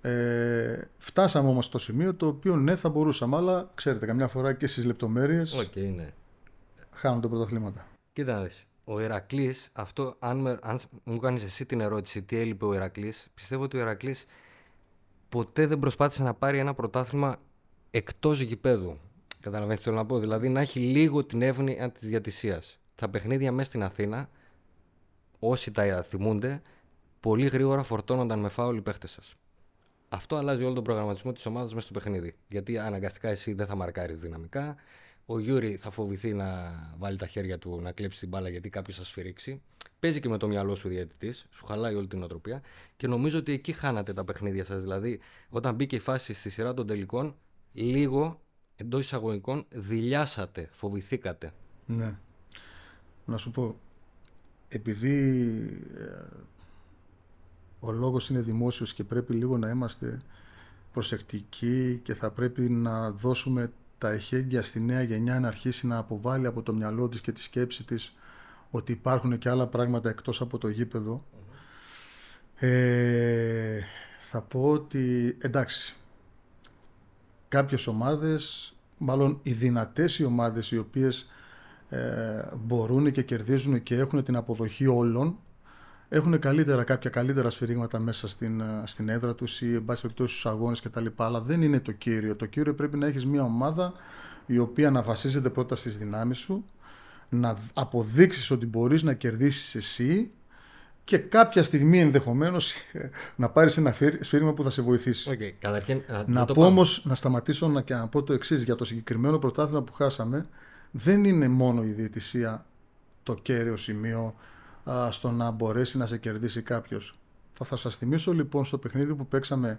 Ε, φτάσαμε όμως στο σημείο το οποίο ναι θα μπορούσαμε, αλλά ξέρετε καμιά φορά και στις λεπτομέρειες okay, ναι. χάνουν τα πρωταθλήματα. Κοίτα να Ο Ηρακλή, αυτό αν, αν μου κάνεις εσύ την ερώτηση τι έλειπε ο Ηρακλή, πιστεύω ότι ο Ηρακλή ποτέ δεν προσπάθησε να πάρει ένα πρωτάθλημα εκτός γηπέδου. Καταλαβαίνετε τι θέλω να πω. Δηλαδή να έχει λίγο την εύνοια της διαιτησίας. Τα παιχνίδια μέσα στην Αθήνα, όσοι τα θυμούνται, πολύ γρήγορα φορτώνονταν με φάουλ οι παίχτες σας. Αυτό αλλάζει όλο τον προγραμματισμό της ομάδας μέσα στο παιχνίδι. Γιατί αναγκαστικά εσύ δεν θα μαρκάρεις δυναμικά. Ο Γιούρι θα φοβηθεί να βάλει τα χέρια του να κλέψει την μπάλα γιατί κάποιος θα σφυρίξει. Παίζει και με το μυαλό σου διαιτητής, σου χαλάει όλη την νοοτροπία και νομίζω ότι εκεί χάνατε τα παιχνίδια σας. Δηλαδή, όταν μπήκε η φάση στη σειρά των τελικών, λίγο εντός εισαγωγικών δηλιάσατε, φοβηθήκατε. Ναι. Να σου πω, επειδή ε, ο λόγος είναι δημόσιος και πρέπει λίγο να είμαστε προσεκτικοί και θα πρέπει να δώσουμε τα εχέγγυα στη νέα γενιά να αρχίσει να αποβάλει από το μυαλό της και τη σκέψη της ότι υπάρχουν και άλλα πράγματα εκτός από το γήπεδο. Ε, θα πω ότι εντάξει, κάποιες ομάδες, μάλλον οι δυνατές οι ομάδες οι οποίες ε, μπορούν και κερδίζουν και έχουν την αποδοχή όλων έχουν καλύτερα, κάποια καλύτερα σφυρίγματα μέσα στην, ε, στην έδρα τους ή εν πάση περιπτώσει στους αγώνες κτλ. Αλλά δεν είναι το κύριο. Το κύριο πρέπει να έχεις μια ομάδα η οποία να βασίζεται πρώτα στις δυνάμεις σου, να αποδείξεις ότι μπορείς να κερδίσεις εσύ και κάποια στιγμή ενδεχομένως να πάρεις ένα σφύριγμα που θα σε βοηθήσει. Okay, καταρχήν, να πω όμως, να σταματήσω να, και να πω το εξής για το συγκεκριμένο πρωτάθλημα που χάσαμε. Δεν είναι μόνο η διαιτησία το κέριο σημείο στο να μπορέσει να σε κερδίσει κάποιος. Θα, θα σας θυμίσω λοιπόν στο παιχνίδι που παίξαμε,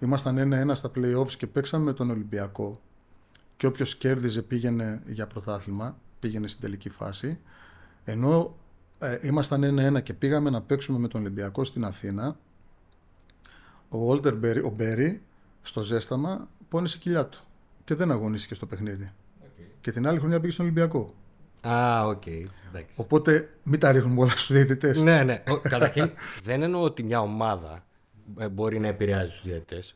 ήμασταν 1-1 στα playoffs και παίξαμε τον Ολυμπιακό. Και όποιος κέρδιζε πήγαινε για πρωτάθλημα, πήγαινε στην τελική φάση. Ενώ ε, ήμασταν 1-1 και πήγαμε να παίξουμε με τον Ολυμπιακό στην Αθήνα, ο Γουόλτερ Μπέρι, ο Μπέρι, στο ζέσταμα, πόνεσε η κοιλιά του και δεν αγωνίστηκε στο παιχνίδι. Okay. Και την άλλη χρονιά πήγε στον Ολυμπιακό. Α, OK. Okay. Οπότε μην τα ρίχνουμε όλα στους διαιτητές. ναι, ναι. Καταρχήν δεν εννοώ ότι μια ομάδα ε, μπορεί να επηρεάζει τους διαιτητές.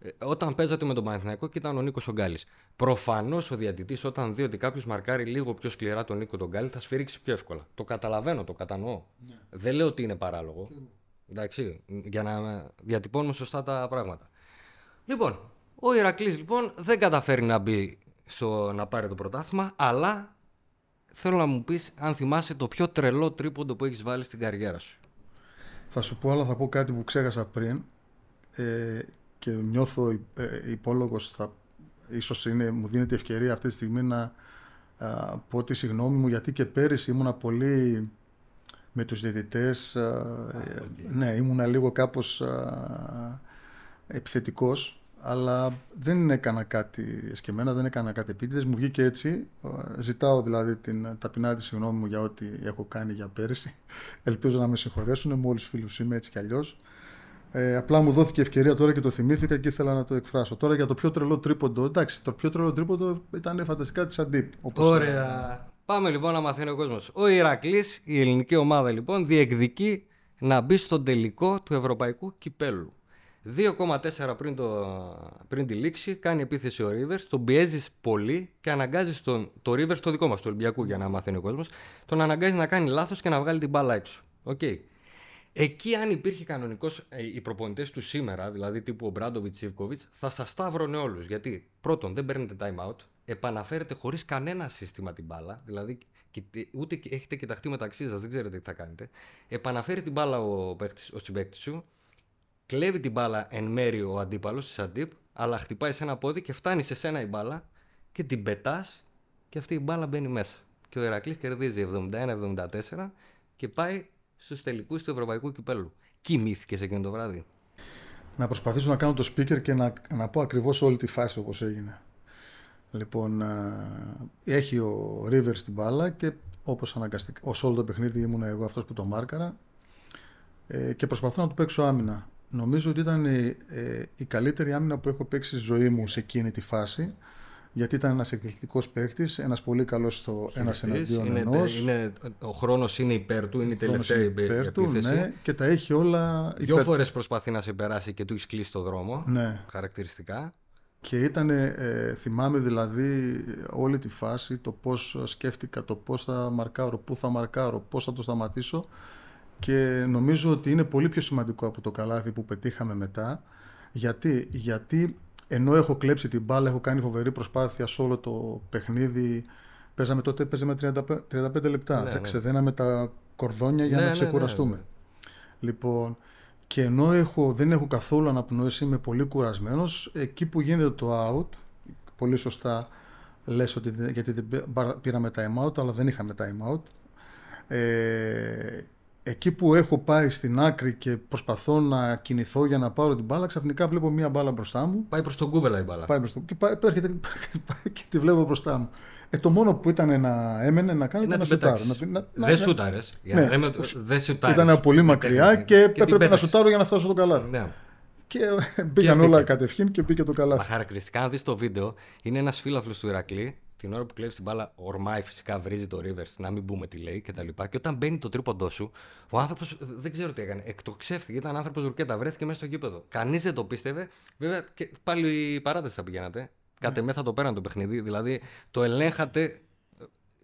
Ε, όταν παίζατε με τον Παναθηναϊκό και ήταν ο Νίκος Ογκάλη. Προφανώς ο διαιτητής, όταν δει ότι κάποιος μαρκάρει λίγο πιο σκληρά τον Νίκο τον Γκάλη, θα σφυρίξει πιο εύκολα. Το καταλαβαίνω, το κατανοώ. Ναι. Δεν λέω ότι είναι παράλογο. Εντάξει, για να διατυπώνουμε σωστά τα πράγματα. Λοιπόν, ο Ηρακλής λοιπόν δεν καταφέρει να μπει στο να πάρει το πρωτάθλημα, αλλά θέλω να μου πεις αν θυμάσαι το πιο τρελό τρίποντο που έχεις βάλει στην καριέρα σου. Θα σου πω, αλλά θα πω κάτι που ξέχασα πριν ε, και νιώθω ε, υπόλογος, θα, ίσως είναι, μου δίνεται ευκαιρία αυτή τη στιγμή να α, πω τη συγγνώμη μου γιατί και πέρυσι ήμουνα πολύ με τους διαιτητές, α, okay. ναι, ήμουνα λίγο κάπως α, επιθετικός αλλά δεν έκανα κάτι εσκεμμένα, δεν έκανα κάτι επίτηδες, μου βγήκε έτσι. Ε, ζητάω δηλαδή την ταπεινά της συγγνώμη μου για ό,τι έχω κάνει για πέρυσι. <laughs> Ελπίζω να με συγχωρέσουν, με όλους τους φίλους είμαι έτσι κι αλλιώς. Ε, απλά μου δόθηκε ευκαιρία τώρα και το θυμήθηκα και ήθελα να το εκφράσω. Τώρα για το πιο τρελό τρίποντο. Εντάξει, το πιο τρελό τρίποντο ήταν φανταστικά της Αντίπ. Ωραία. Πάμε λοιπόν να μαθαίνει ο κόσμος. Ο Ηρακλής, η ελληνική ομάδα λοιπόν, διεκδικεί να μπει στον τελικό του Ευρωπαϊκού Κυπέλου. 2,4 πριν, το, πριν τη λήξη κάνει επίθεση ο Rivers, τον πιέζεις πολύ και αναγκάζεις τον, το Rivers, το δικό μας, του Ολυμπιακού, για να μαθαίνει ο κόσμος, τον αναγκάζει να κάνει λάθος και να βγάλει την μπάλα έξω. Okay. Εκεί, αν υπήρχε κανονικός, ε, οι προπονητές του σήμερα, δηλαδή τύπου ο Μπράντοβιτς Σιβκοβιτς, θα σας σταύρωνε όλους. Γιατί πρώτον, δεν παίρνετε time out, επαναφέρετε χωρίς κανένα σύστημα την μπάλα, δηλαδή ούτε έχετε κοιταχτεί μεταξύ σας, δεν ξέρετε τι θα κάνετε. Επαναφέρει την μπάλα ο, παίχτης, ο συμπαίκτης σου, κλέβει την μπάλα εν μέρη ο αντίπαλος της αντίπ, αλλά χτυπάει σε ένα πόδι και φτάνει σε σένα η μπάλα και την πετάς και αυτή η μπάλα μπαίνει μέσα. Και ο Ερακλής κερδίζει 71-74 και πάει στους τελικούς του Ευρωπαϊκού Κυπέλου. Κοιμήθηκες εκείνο το βράδυ. Να προσπαθήσω να κάνω το speaker και να, να πω ακριβώς όλη τη φάση όπως έγινε. Λοιπόν, έχει ο River την μπάλα και όπως αναγκαστικά, ω όλο το παιχνίδι ήμουν εγώ αυτός που το μάρκαρα ε, και προσπαθώ να του παίξω άμυνα. Νομίζω ότι ήταν ε, η καλύτερη άμυνα που έχω παίξει στη ζωή μου σε εκείνη τη φάση γιατί ήταν ένας εκπληκτικός παίχτης, ένας πολύ καλός στο ένας εναντίον είναι, ενός. Είναι, ο χρόνος είναι υπέρ του, είναι η τελευταία υπέρ του, επίθεση. Ναι, και τα έχει όλα. Δύο φορές προσπαθεί να σε περάσει και του έχει κλείσει το δρόμο. Ναι. Χαρακτηριστικά. Και ήταν, ε, θυμάμαι δηλαδή όλη τη φάση, το πώς σκέφτηκα, το πώς θα μαρκάρω, πού θα μαρκάρω, πώς θα το σταματήσω και νομίζω ότι είναι πολύ πιο σημαντικό από το καλάθι που πετύχαμε μετά. Γιατί, γιατί ενώ έχω κλέψει την μπάλα, έχω κάνει φοβερή προσπάθεια σε όλο το παιχνίδι. Παίζαμε τότε, παίζαμε 35, λεπτά. Ναι, θα ναι. ξεδέναμε τα κορδόνια για ναι, να ναι, ξεκουραστούμε. Ναι, λοιπόν, και ενώ έχω, δεν έχω καθόλου αναπνοήσει, είμαι πολύ κουρασμένος, εκεί που γίνεται το out, πολύ σωστά λες ότι γιατί δεν πήραμε time out, αλλά δεν είχαμε time out, ε, εκεί που έχω πάει στην άκρη και προσπαθώ να κινηθώ για να πάρω την μπάλα, ξαφνικά βλέπω μία μπάλα μπροστά μου. Πάει προς τον κούβελα η μπάλα. Πάει προς τον και, πάει, έρχεται, και τη βλέπω μπροστά μου. Ε, το μόνο που ήταν να έμενε να κάνει ήταν να σουτάρω. Δεν σούταρες. Ναι. Δεν Ήταν πολύ μακριά και, και έπρεπε να σουτάρω για να φτάσω στο καλάθι. Ναι. Και πήγαν όλα κατευθείαν και πήγε το καλάθι. Μα χαρακτηριστικά, αν δεις το βίντεο, είναι ένας φίλαθλος του Ηρακλή την ώρα που κλέβεις την μπάλα, ορμάει φυσικά, βρίζει το Rivers, να μην πούμε τι λέει κτλ. Και, και όταν μπαίνει το τρίποντό σου, ο άνθρωπος δεν ξέρω τι έκανε. Εκτοξεύτηκε, ήταν άνθρωπος ρουκέτα, βρέθηκε μέσα στο γήπεδο. Κανείς δεν το πίστευε. Βέβαια, και πάλι η παράταση θα πηγαίνατε. Κάτε με θα το πέραν το παιχνίδι. Δηλαδή, το ελέγχατε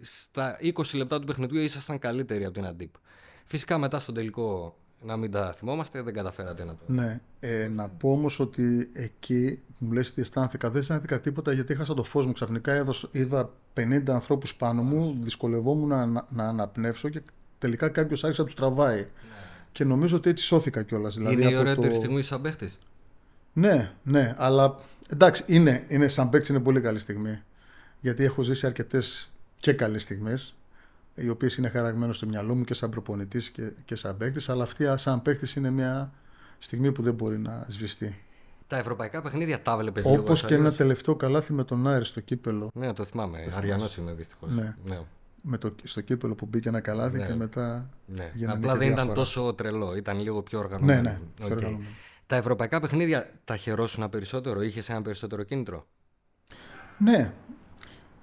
στα 20 λεπτά του παιχνιδιού ήσασταν καλύτεροι από την Αντίπ. Φυσικά μετά στο τελικό να μην τα θυμόμαστε, δεν καταφέρατε να το. Ναι. Ε, να πω όμως ότι εκεί μου λες ότι αισθάνθηκα, δεν αισθάνθηκα τίποτα γιατί έχασα το φως μου. Ξαφνικά είδα 50 ανθρώπους πάνω μου, δυσκολευόμουν να, να αναπνεύσω και τελικά κάποιος άρχισε να τους τραβάει. Ναι. Και νομίζω ότι έτσι σώθηκα κιόλας. Δηλαδή, είναι η ωραιότερη το... στιγμής σαν παίχτης. Ναι, ναι, αλλά εντάξει, είναι, είναι σαν παίχτης είναι πολύ καλή στιγμή. Γιατί έχω ζήσει αρκετές και καλές στιγμές οι οποίες είναι χαραγμένες στο μυαλό μου και σαν προπονητής και, και σαν παίκτης, αλλά αυτή σαν παίκτης είναι μια στιγμή που δεν μπορεί να σβηστεί. Τα ευρωπαϊκά παιχνίδια τα βλέπε λίγο. Όπως και ένα τελευταίο καλάθι με τον Άιρ στο κύπελο. Ναι, το θυμάμαι. Αριανός είναι δυστυχώς. Ναι. ναι. Με το, στο κύπελο που μπήκε ένα καλάθι ναι. και μετά. Ναι. Απλά δεν ήταν τόσο τρελό, ήταν λίγο πιο οργανωμένο. Ναι, ναι. Okay. Τα ευρωπαϊκά παιχνίδια τα χαιρόσουν περισσότερο, είχες ένα περισσότερο κίνητρο; Ναι.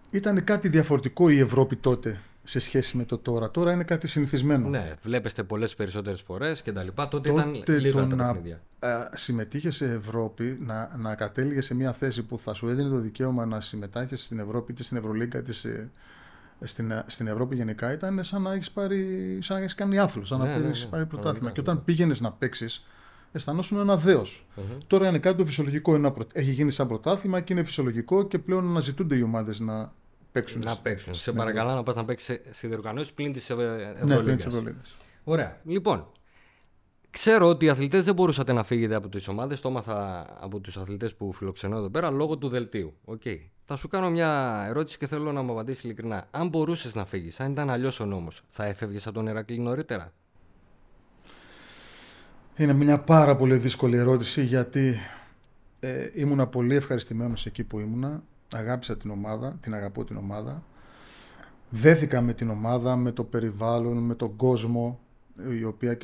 Ήταν κάτι διαφορετικό η Ευρώπη τότε σε σχέση με το τώρα. Τώρα είναι κάτι συνηθισμένο. Ναι, βλέπεστε πολλές περισσότερες φορές και τα λοιπά. Τότε, Τότε ήταν λίγα τα να συμμετείχες σε Ευρώπη, να, να κατέληγες σε μια θέση που θα σου έδινε το δικαίωμα να συμμετάχει στην Ευρώπη, είτε στην Ευρωλίγκα, είτε στην, στην Ευρώπη γενικά, ήταν σαν να έχεις πάρει, σαν να έχεις κάνει άθλος, σαν να ναι, ναι, ναι, πάρει πρωτάθλημα. Και όταν πήγαινες να παίξεις, αισθανόσουν ένα δέος. Τώρα είναι κάτι το φυσιολογικό. Έχει γίνει σαν πρωτάθλημα και είναι φυσιολογικό και πλέον αναζητούνται οι ομάδες να παίξουν. Να παίξουν. Σε παρακαλώ να πας να παίξεις σε διοργανώσεις πλην της Ευρωλίγα. Ναι, πλην της Ευρωλίγα. Ωραία. Λοιπόν, ξέρω ότι οι αθλητές δεν μπορούσατε να φύγετε από τις ομάδες. Το έμαθα από τους αθλητές που φιλοξενώ εδώ πέρα λόγω του δελτίου. Okay. Θα σου κάνω μια ερώτηση και θέλω να μου απαντήσεις ειλικρινά. Αν μπορούσες να φύγεις, αν ήταν αλλιώς ο νόμος, θα έφευγες από τον Ερακλή νωρίτερα; Είναι μια πάρα πολύ δύσκολη ερώτηση γιατί ε, ήμουνα πολύ ευχαριστημένος εκεί που ήμουνα. Αγάπησα την ομάδα, την αγαπώ την ομάδα. Δέθηκα με την ομάδα, με το περιβάλλον, με τον κόσμο, η οποία,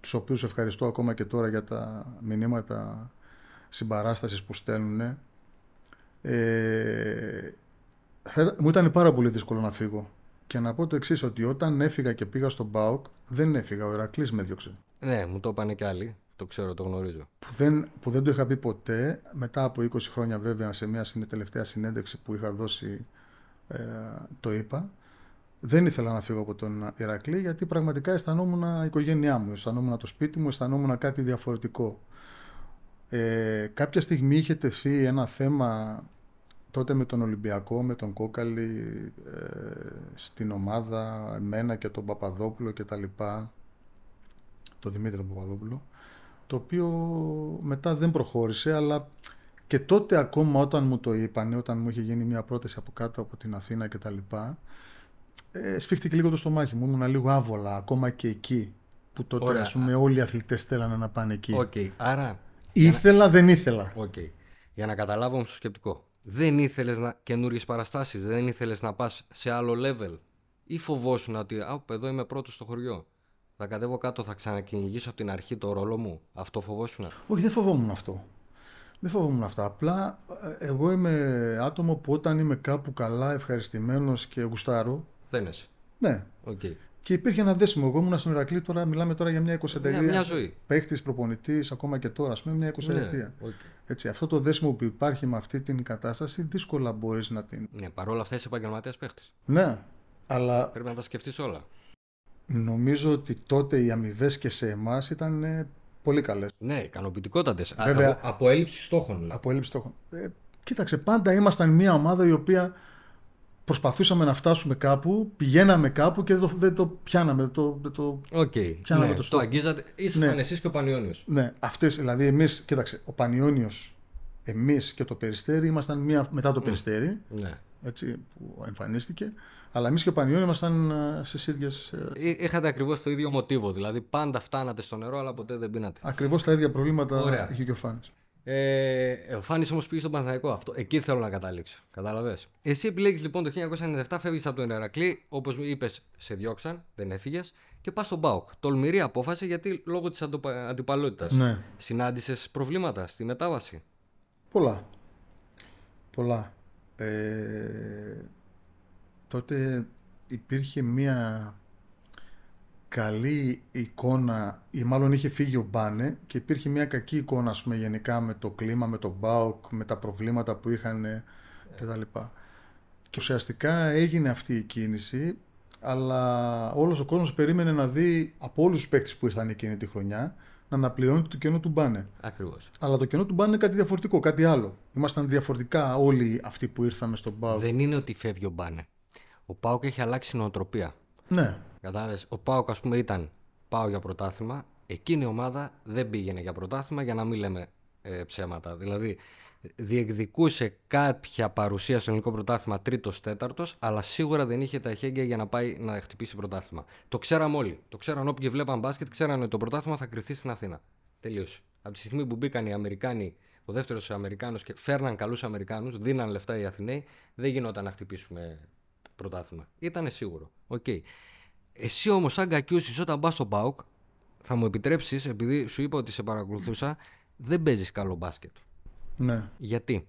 τους οποίους ευχαριστώ ακόμα και τώρα για τα μηνύματα συμπαράστασης που στέλνουν. Ε, μου ήταν πάρα πολύ δύσκολο να φύγω. Και να πω το εξής, ότι όταν έφυγα και πήγα στον Μπάουκ, δεν έφυγα. Ο Ερακλής με διώξε. Ναι, μου το είπανε κι άλλοι. Το ξέρω, το γνωρίζω. Που δεν, που δεν το είχα πει ποτέ. Μετά από 20 χρόνια, βέβαια, σε μια τελευταία συνέντευξη που είχα δώσει, ε, το είπα. Δεν ήθελα να φύγω από τον Ηρακλή γιατί πραγματικά αισθανόμουν η οικογένειά μου, αισθανόμουν το σπίτι μου, αισθανόμουν κάτι διαφορετικό. Ε, κάποια στιγμή είχε τεθεί ένα θέμα τότε με τον Ολυμπιακό, με τον Κόκαλη ε, στην ομάδα, εμένα και τον Παπαδόπουλο και τα λοιπά, τον Δημήτρη τον Παπαδόπουλο, το οποίο μετά δεν προχώρησε, αλλά και τότε ακόμα όταν μου το είπανε, όταν μου είχε γίνει μια πρόταση από κάτω από την Αθήνα και τα λοιπά, ε, σφίχτηκε λίγο το στομάχι μου, ήμουν λίγο άβολα, ακόμα και εκεί, που τότε Ωραία. ας πούμε όλοι οι αθλητές θέλανε να πάνε εκεί. Okay. Άρα... Ήθελα, δεν ήθελα. Okay. Για να καταλάβω όμως το σκεπτικό δεν ήθελες να καινούριε παραστάσεις, δεν ήθελες να πας σε άλλο level ή φοβόσουν ότι α, εδώ είμαι πρώτος στο χωριό. Θα κατέβω κάτω, θα ξανακυνηγήσω από την αρχή το ρόλο μου. Αυτό φοβόσουν. Όχι, δεν φοβόμουν αυτό. Δεν φοβόμουν αυτά. Απλά ε, εγώ είμαι άτομο που όταν είμαι κάπου καλά, ευχαριστημένος και γουστάρω. Δεν είσαι. Ναι. Okay. Και υπήρχε ένα δέσιμο. Εγώ ήμουν στον Ηρακλή, τώρα μιλάμε τώρα για μια 20 ετία. Μια, ζωή. Παίχτης, προπονητής, ακόμα και τώρα, ας πούμε, μια 20 ναι, Έτσι, αυτό το δέσιμο που υπάρχει με αυτή την κατάσταση, δύσκολα μπορείς να την. Ναι, παρόλα αυτά είσαι επαγγελματίας παίχτης. Ναι, αλλά. Πρέπει να τα σκεφτείς όλα. Νομίζω ότι τότε οι αμοιβές και σε εμάς ήταν ε, πολύ καλές. Ναι, ικανοποιητικότατες. Από, από έλλειψη στόχων. Από έλλειψη στόχων. Ε, κοίταξε, πάντα ήμασταν μια ομάδα η οποία προσπαθούσαμε να φτάσουμε κάπου, πηγαίναμε κάπου και δεν το πιάναμε. Το, το okay. πιάναμε ναι, το, το αγγίζατε. Ήσασταν ναι. εσείς και ο Πανιόνιος. Ναι, αυτές, δηλαδή εμείς, κοίταξε, ο Πανιόνιος, εμείς και το Περιστέρι ήμασταν μία μετά το mm. Περιστέρι. Ναι. Έτσι, που εμφανίστηκε. Αλλά εμείς και ο Πανιόνιος ήμασταν ε, στις ίδιες. Ε, είχατε ακριβώς το ίδιο μοτίβο. Δηλαδή πάντα φτάνατε στο νερό, αλλά ποτέ δεν πίνατε. Ακριβώς τα ίδια προβλήματα είχε και ο Φάνης. Ε, ο Φάνης όμως πήγε στον Παναθηναϊκό. Αυτό. Εκεί θέλω να καταλήξω. Κατάλαβες; Εσύ επιλέγεις λοιπόν το 1997, φεύγεις από τον Ερακλή, όπως είπες, σε διώξαν, δεν έφυγες, και πας στον Μπάουκ. Τολμηρή απόφαση γιατί λόγω της αντιπαλότητας. Ναι. Συνάντησες προβλήματα στη μετάβαση; Πολλά. Πολλά. Ε, τότε υπήρχε μία καλή εικόνα ή μάλλον είχε φύγει ο Μπάνε και υπήρχε μια κακή εικόνα ας πούμε, γενικά με το κλίμα, με τον Μπάουκ, με τα προβλήματα που είχαν κτλ. Και ουσιαστικά έγινε αυτή η κίνηση αλλά όλος ο κόσμος περίμενε να δει από όλους τους παίκτες που ήρθαν εκείνη τη χρονιά να αναπληρώνει το κενό του Μπάνε. Ακριβώς. Αλλά το κενό του Μπάνε είναι κάτι διαφορετικό, κάτι άλλο. Ήμασταν διαφορετικά όλοι αυτοί που ήρθαμε στον Μπάουκ. Δεν είναι ότι φεύγει ο Μπάνε. Ο Πάουκ έχει αλλάξει νοοτροπία. Ναι. Κατάλαβες; Ο Πάοκ, ας πούμε, ήταν πάω για πρωτάθλημα. Εκείνη η ομάδα δεν πήγαινε για πρωτάθλημα για να μην λέμε ε, ψέματα. Δηλαδή, διεκδικούσε κάποια παρουσία στο ελληνικό πρωτάθλημα τρίτο-τέταρτο, αλλά σίγουρα δεν είχε τα εχέγγυα για να πάει να χτυπήσει πρωτάθλημα. Το ξέραμε όλοι. Το ξέραν όποιοι βλέπαν μπάσκετ, ξέραν ότι το πρωτάθλημα θα κρυθεί στην Αθήνα. Τελείωσε. Από τη στιγμή που μπήκαν οι Αμερικάνοι, ο δεύτερος Αμερικάνος και φέρναν καλούς Αμερικάνους, δίναν λεφτά οι Αθηναίοι, δεν γινόταν να χτυπήσουμε πρωτάθλημα. Ήταν σίγουρο. Okay. Εσύ όμως, σαν κακιούσης, όταν πας στο Μπάουκ, θα μου επιτρέψεις, επειδή σου είπα ότι σε παρακολουθούσα, δεν παίζεις καλό μπάσκετ. Ναι. Γιατί;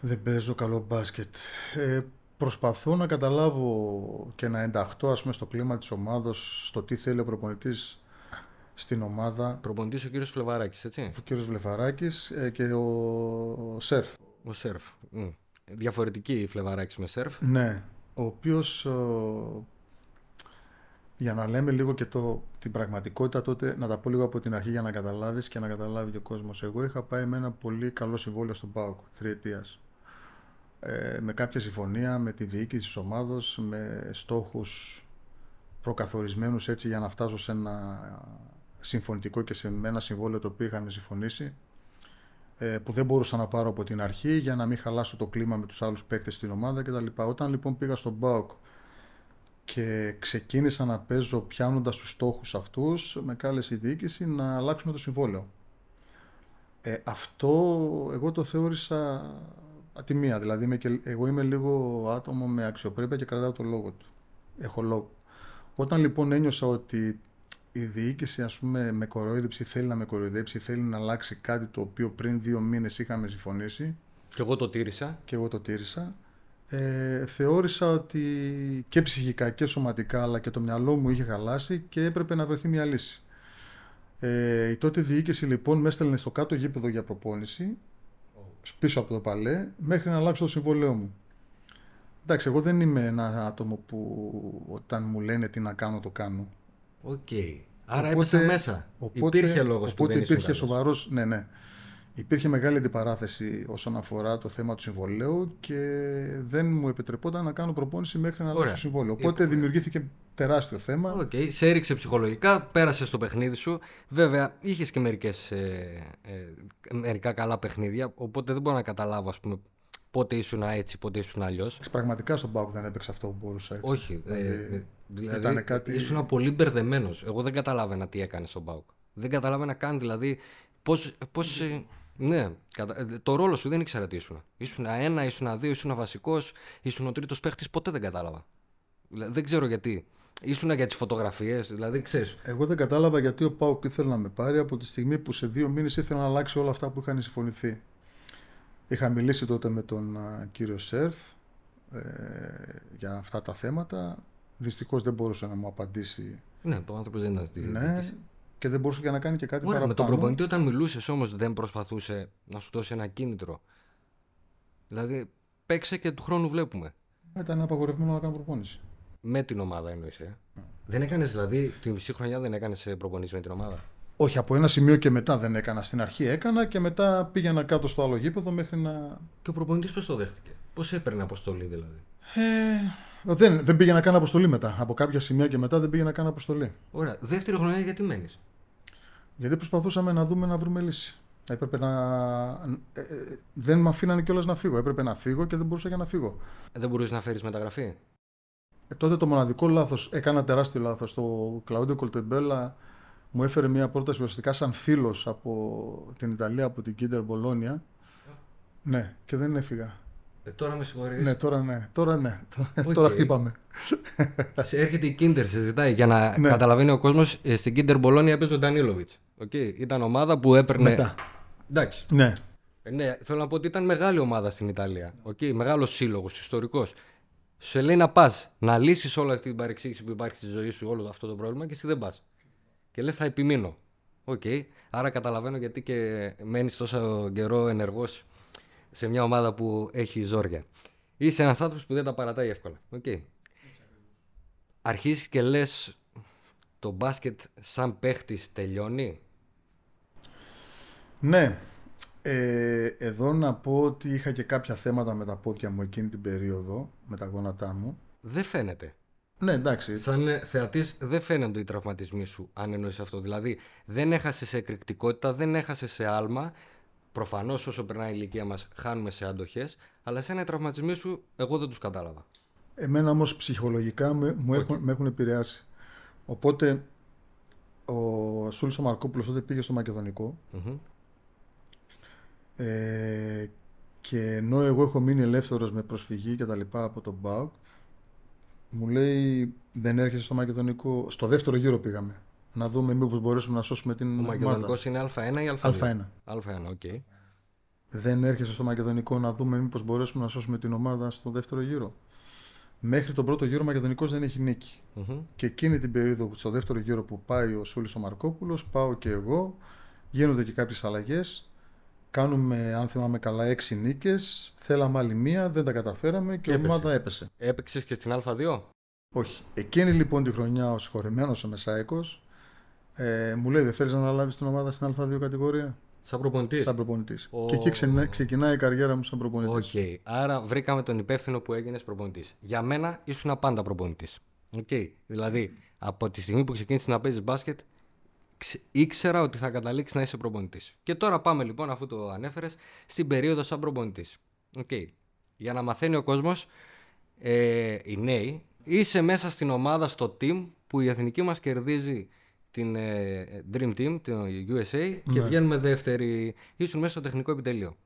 Δεν παίζω καλό μπάσκετ. Ε, προσπαθώ να καταλάβω και να ενταχθώ ας πούμε, στο κλίμα της ομάδος, στο τι θέλει ο προπονητής στην ομάδα. Προπονητής ο κύριος Φλεβαράκης, έτσι; Ο κύριος Φλεβαράκης ε, και ο Σερφ. Ο Σερφ. Διαφορετική η Φλεβαράκης με Σερφ. Ναι. Ο οποίος για να λέμε λίγο και το, την πραγματικότητα τότε, να τα πω λίγο από την αρχή για να καταλάβεις και να καταλάβει και ο κόσμος. Εγώ είχα πάει με ένα πολύ καλό συμβόλαιο στον ΠΑΟΚ, τριετίας. Ε, με κάποια συμφωνία με τη διοίκηση της ομάδος, με στόχους προκαθορισμένους έτσι για να φτάσω σε ένα συμφωνητικό και σε ένα συμβόλαιο το οποίο είχαμε συμφωνήσει ε, που δεν μπορούσα να πάρω από την αρχή για να μην χαλάσω το κλίμα με τους άλλους παίκτες στην ομάδα κτλ. Όταν λοιπόν πήγα στον ΠΑΟΚ και ξεκίνησα να παίζω πιάνοντας τους στόχους αυτούς με κάλεσε η διοίκηση να αλλάξουμε το συμβόλαιο. Ε, αυτό εγώ το θεώρησα ατιμία. Δηλαδή είμαι και, εγώ είμαι λίγο άτομο με αξιοπρέπεια και κρατάω το λόγο του. Έχω λόγο. Όταν λοιπόν ένιωσα ότι η διοίκηση ας πούμε με κοροϊδέψει, θέλει να με κοροϊδέψει, θέλει να αλλάξει κάτι το οποίο πριν δύο μήνες είχαμε συμφωνήσει. Και εγώ το τήρησα. Και εγώ το τήρησα. Ε, θεώρησα ότι και ψυχικά και σωματικά αλλά και το μυαλό μου είχε χαλάσει και έπρεπε να βρεθεί μια λύση. Ε, η τότε διοίκηση λοιπόν με έστελνε στο κάτω γήπεδο για προπόνηση πίσω από το παλέ μέχρι να αλλάξω το συμβόλαιό μου. Εντάξει, εγώ δεν είμαι ένα άτομο που όταν μου λένε τι να κάνω το κάνω. OK. Okay. Άρα έπεσα μέσα. Οπότε, υπήρχε λόγος οπότε που δεν υπήρχε σοβαρός, ναι, ναι. Υπήρχε μεγάλη αντιπαράθεση όσον αφορά το θέμα του συμβολαίου και δεν μου επιτρεπόταν να κάνω προπόνηση μέχρι να αλλάξω το συμβόλαιο. Οπότε δημιουργήθηκε τεράστιο θέμα. OK, okay. σε έριξε ψυχολογικά, πέρασε το παιχνίδι σου. Βέβαια, είχες και μερικές, ε, ε, μερικά καλά παιχνίδια, οπότε δεν μπορώ να καταλάβω ας πούμε, πότε ήσουν έτσι, πότε ήσουν αλλιώς. Πραγματικά στον ΠΑΟΚ δεν έπαιξε αυτό που μπορούσα έτσι. Όχι. Δηλαδή, δηλαδή κάτι... ήσουν πολύ μπερδεμένος. Εγώ δεν καταλάβαινα τι έκανες στον Πάουκ. Δεν καταλάβαινα καν δηλαδή πώς. Πώς, ναι, το ρόλο σου δεν ήξερα τι ήσουν. Ήσουν ένα, ήσουν δύο, ήσουν βασικός, ήσουν ο τρίτος παίχτης, ποτέ δεν κατάλαβα. Δεν ξέρω γιατί. Ήσουν για τις φωτογραφίες, δηλαδή ξέρεις. Εγώ δεν κατάλαβα γιατί ο Πάουκ ήθελε να με πάρει από τη στιγμή που σε δύο μήνες ήθελε να αλλάξει όλα αυτά που είχαν συμφωνηθεί. Είχα μιλήσει τότε με τον κύριο Σερφ ε, για αυτά τα θέματα. Δυστυχώς δεν μπορούσε να μου απαντήσει. Ναι, ο άνθρωπος δεν ήταν ναι, και δεν μπορούσε να κάνει και κάτι Ωραία, παραπάνω. Με τον προπονητή όταν μιλούσες όμως δεν προσπαθούσε να σου δώσει ένα κίνητρο. Δηλαδή παίξε και του χρόνου βλέπουμε. Ήταν απαγορευμένο να κάνω προπόνηση. Με την ομάδα εννοείσαι. Ε. Ναι. Δεν έκανες δηλαδή τη μισή χρονιά δεν έκανες προπονήσεις με την ομάδα; Όχι, από ένα σημείο και μετά δεν έκανα. Στην αρχή έκανα και μετά πήγαινα κάτω στο άλλο γήπεδο μέχρι να. Και ο προπονητής πώς το δέχτηκε; Πώς έπαιρνε αποστολή δηλαδή; Ε, δεν, δεν πήγε να κάνω αποστολή μετά. Από κάποια σημεία και μετά δεν πήγε να κάνω αποστολή. Ωραία. Δεύτερη χρονιά γιατί μένεις; Γιατί προσπαθούσαμε να δούμε να βρούμε λύση. Έπρεπε να. Ε, ε, δεν με αφήνανε κιόλας να φύγω. Έπρεπε να φύγω και δεν μπορούσα για να φύγω. Ε, δεν μπορούσες να φέρεις μεταγραφή; Ε, τότε το μοναδικό λάθος, έκανα τεράστιο λάθος. Το Κλαούντιο Κολτεμπέλα μου έφερε μια πρόταση ουσιαστικά σαν φίλος από την Ιταλία, από την Κίντερ Μπολόνια. Ναι, και δεν έφυγα. Ε, τώρα με συγχωρείς. Ναι, τώρα ναι. Τώρα ναι. Okay. Τώρα χτύπαμε. Σε έρχεται η Κίντερ, σε ζητάει για να ναι. καταλαβαίνει ο κόσμος. Ε, στην Κίντερ Μπολόνια παίζει ο Ντανίλοβιτς. Okay. Ήταν ομάδα που έπαιρνε. Μετά. Εντάξει. Ναι. Ε, ναι. Θέλω να πω ότι ήταν μεγάλη ομάδα στην Ιταλία. Okay. Μεγάλος σύλλογος, ιστορικός. Σε λέει να πας να λύσεις όλη αυτή την παρεξήγηση που υπάρχει στη ζωή σου, όλο αυτό το πρόβλημα και εσύ δεν πας και λες θα επιμείνω. OK, okay. άρα καταλαβαίνω γιατί και μένεις τόσο καιρό ενεργός σε μια ομάδα που έχει ζόρια. Είσαι ένας άνθρωπος που δεν τα παρατάει εύκολα. Okay. Αρχίζεις και λες το μπάσκετ σαν παίχτης τελειώνει; Ναι. Ε, εδώ να πω ότι είχα και κάποια θέματα με τα πόδια μου εκείνη την περίοδο, με τα γόνατά μου. Δεν φαίνεται. Ναι, εντάξει. Σαν ε, θεατής, δεν φαίνονται οι τραυματισμοί σου, αν εννοείς αυτό. Δηλαδή, δεν έχασες σε εκρηκτικότητα, δεν έχασες σε άλμα. Προφανώς, όσο περνάει η ηλικία μας, χάνουμε σε αντοχέ. Αλλά σε ένα τραυματισμοί σου, εγώ δεν τους κατάλαβα. Εμένα όμως ψυχολογικά με, μου έχουν, με έχουν επηρεάσει. Οπότε, ο Σούλης ο Μαρκόπουλος τότε πήγε στο μακεδονικο ε, και ενώ εγώ έχω μείνει ελεύθερος με προσφυγή και τα λοιπά από τον ΠΑΟΚ μου λέει δεν έρχεσαι στο Μακεδονικό. Στο δεύτερο γύρο πήγαμε. Να δούμε μήπως μπορέσουμε να σώσουμε την. Ο Μακεδονικός είναι Α1 ή Α2. Α1. Α1, OK. Okay. Δεν έρχεσαι στο Μακεδονικό να δούμε μήπως μπορέσουμε να σώσουμε την ομάδα στο δεύτερο γύρο. Μέχρι τον πρώτο γύρο ο Μακεδονικός δεν έχει νίκη. Mm-hmm. Και εκείνη την περίοδο, στο δεύτερο γύρο που πάει ο Σούλης ο Μαρκόπουλος, πάω και εγώ. Γίνονται και κάποιες αλλαγές. Κάνουμε, αν θυμάμαι καλά, έξι νίκες. Θέλαμε άλλη μία, δεν τα καταφέραμε και, η ομάδα έπεσε. Έπαιξες και στην Α2. Όχι. Εκείνη λοιπόν τη χρονιά ο συγχωρεμένος ο Μεσάικος ε, μου λέει: Δεν θέλεις να αναλάβεις την ομάδα στην Α2 κατηγορία; Σαν προπονητής. Σαν προπονητής. Oh. Και εκεί ξεκινάει, ξεκινάει η καριέρα μου σαν προπονητής. OK. Okay. Άρα βρήκαμε τον υπεύθυνο που έγινες προπονητής. Για μένα ήσουν πάντα προπονητής. Okay. Δηλαδή, από τη στιγμή που ξεκίνησες να παίζεις μπάσκετ, ήξερα ότι θα καταλήξεις να είσαι προπονητής. Και τώρα πάμε λοιπόν, αφού το ανέφερες, στην περίοδο σαν προπονητής. Okay. Για να μαθαίνει ο κόσμος, ε, οι νέοι, είσαι μέσα στην ομάδα, στο team που η εθνική μας κερδίζει την ε, Dream Team, το USA, και Ναι. βγαίνουμε δεύτεροι. Ήσουν μέσα στο τεχνικό επιτελείο.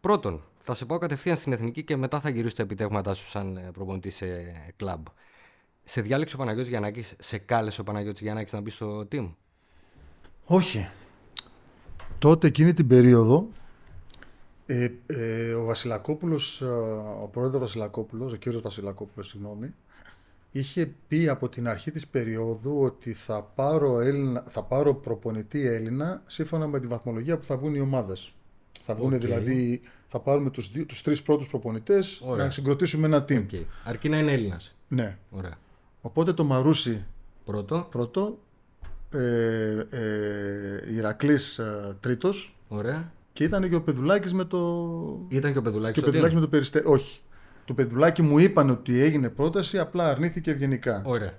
Πρώτον, θα σε πάω κατευθείαν στην εθνική και μετά θα γυρίσω τα επιτεύγματά σου σαν ε, προπονητής σε κλαμπ. Σε διάλεξε ο Παναγιώτης Γιαννάκης, σε κάλεσε ο Παναγιώτης Γιαννάκης να μπει στο team; Όχι. Τότε εκείνη την περίοδο ε, ε, ο Βασιλακόπουλος, ε, ο πρόεδρος Βασιλακόπουλος, ο κύριος Βασιλακόπουλος, συγγνώμη, είχε πει από την αρχή της περίοδου ότι θα πάρω, Έλληνα, θα πάρω προπονητή Έλληνα σύμφωνα με τη βαθμολογία που θα βγουν οι ομάδες. Θα βγουν Οκ. δηλαδή, θα πάρουμε τους, δύο, τους τρεις πρώτους προπονητές Ωραία. να συγκροτήσουμε ένα team. Okay. Αρκεί να είναι Έλληνας. Ναι. Ωραία. Οπότε το Μαρούσι Πρώτο. πρώτο, ε, ε, Ηρακλής ε, τρίτος, Ωραία. Και ήταν και ο Πεδουλάκης με το. Ήταν και ο Πεδουλάκης Και ο στο Πεδουλάκης team. με το περιστέρι. Όχι. Το Πεδουλάκη μου είπαν ότι έγινε πρόταση, απλά αρνήθηκε ευγενικά. Ωραία.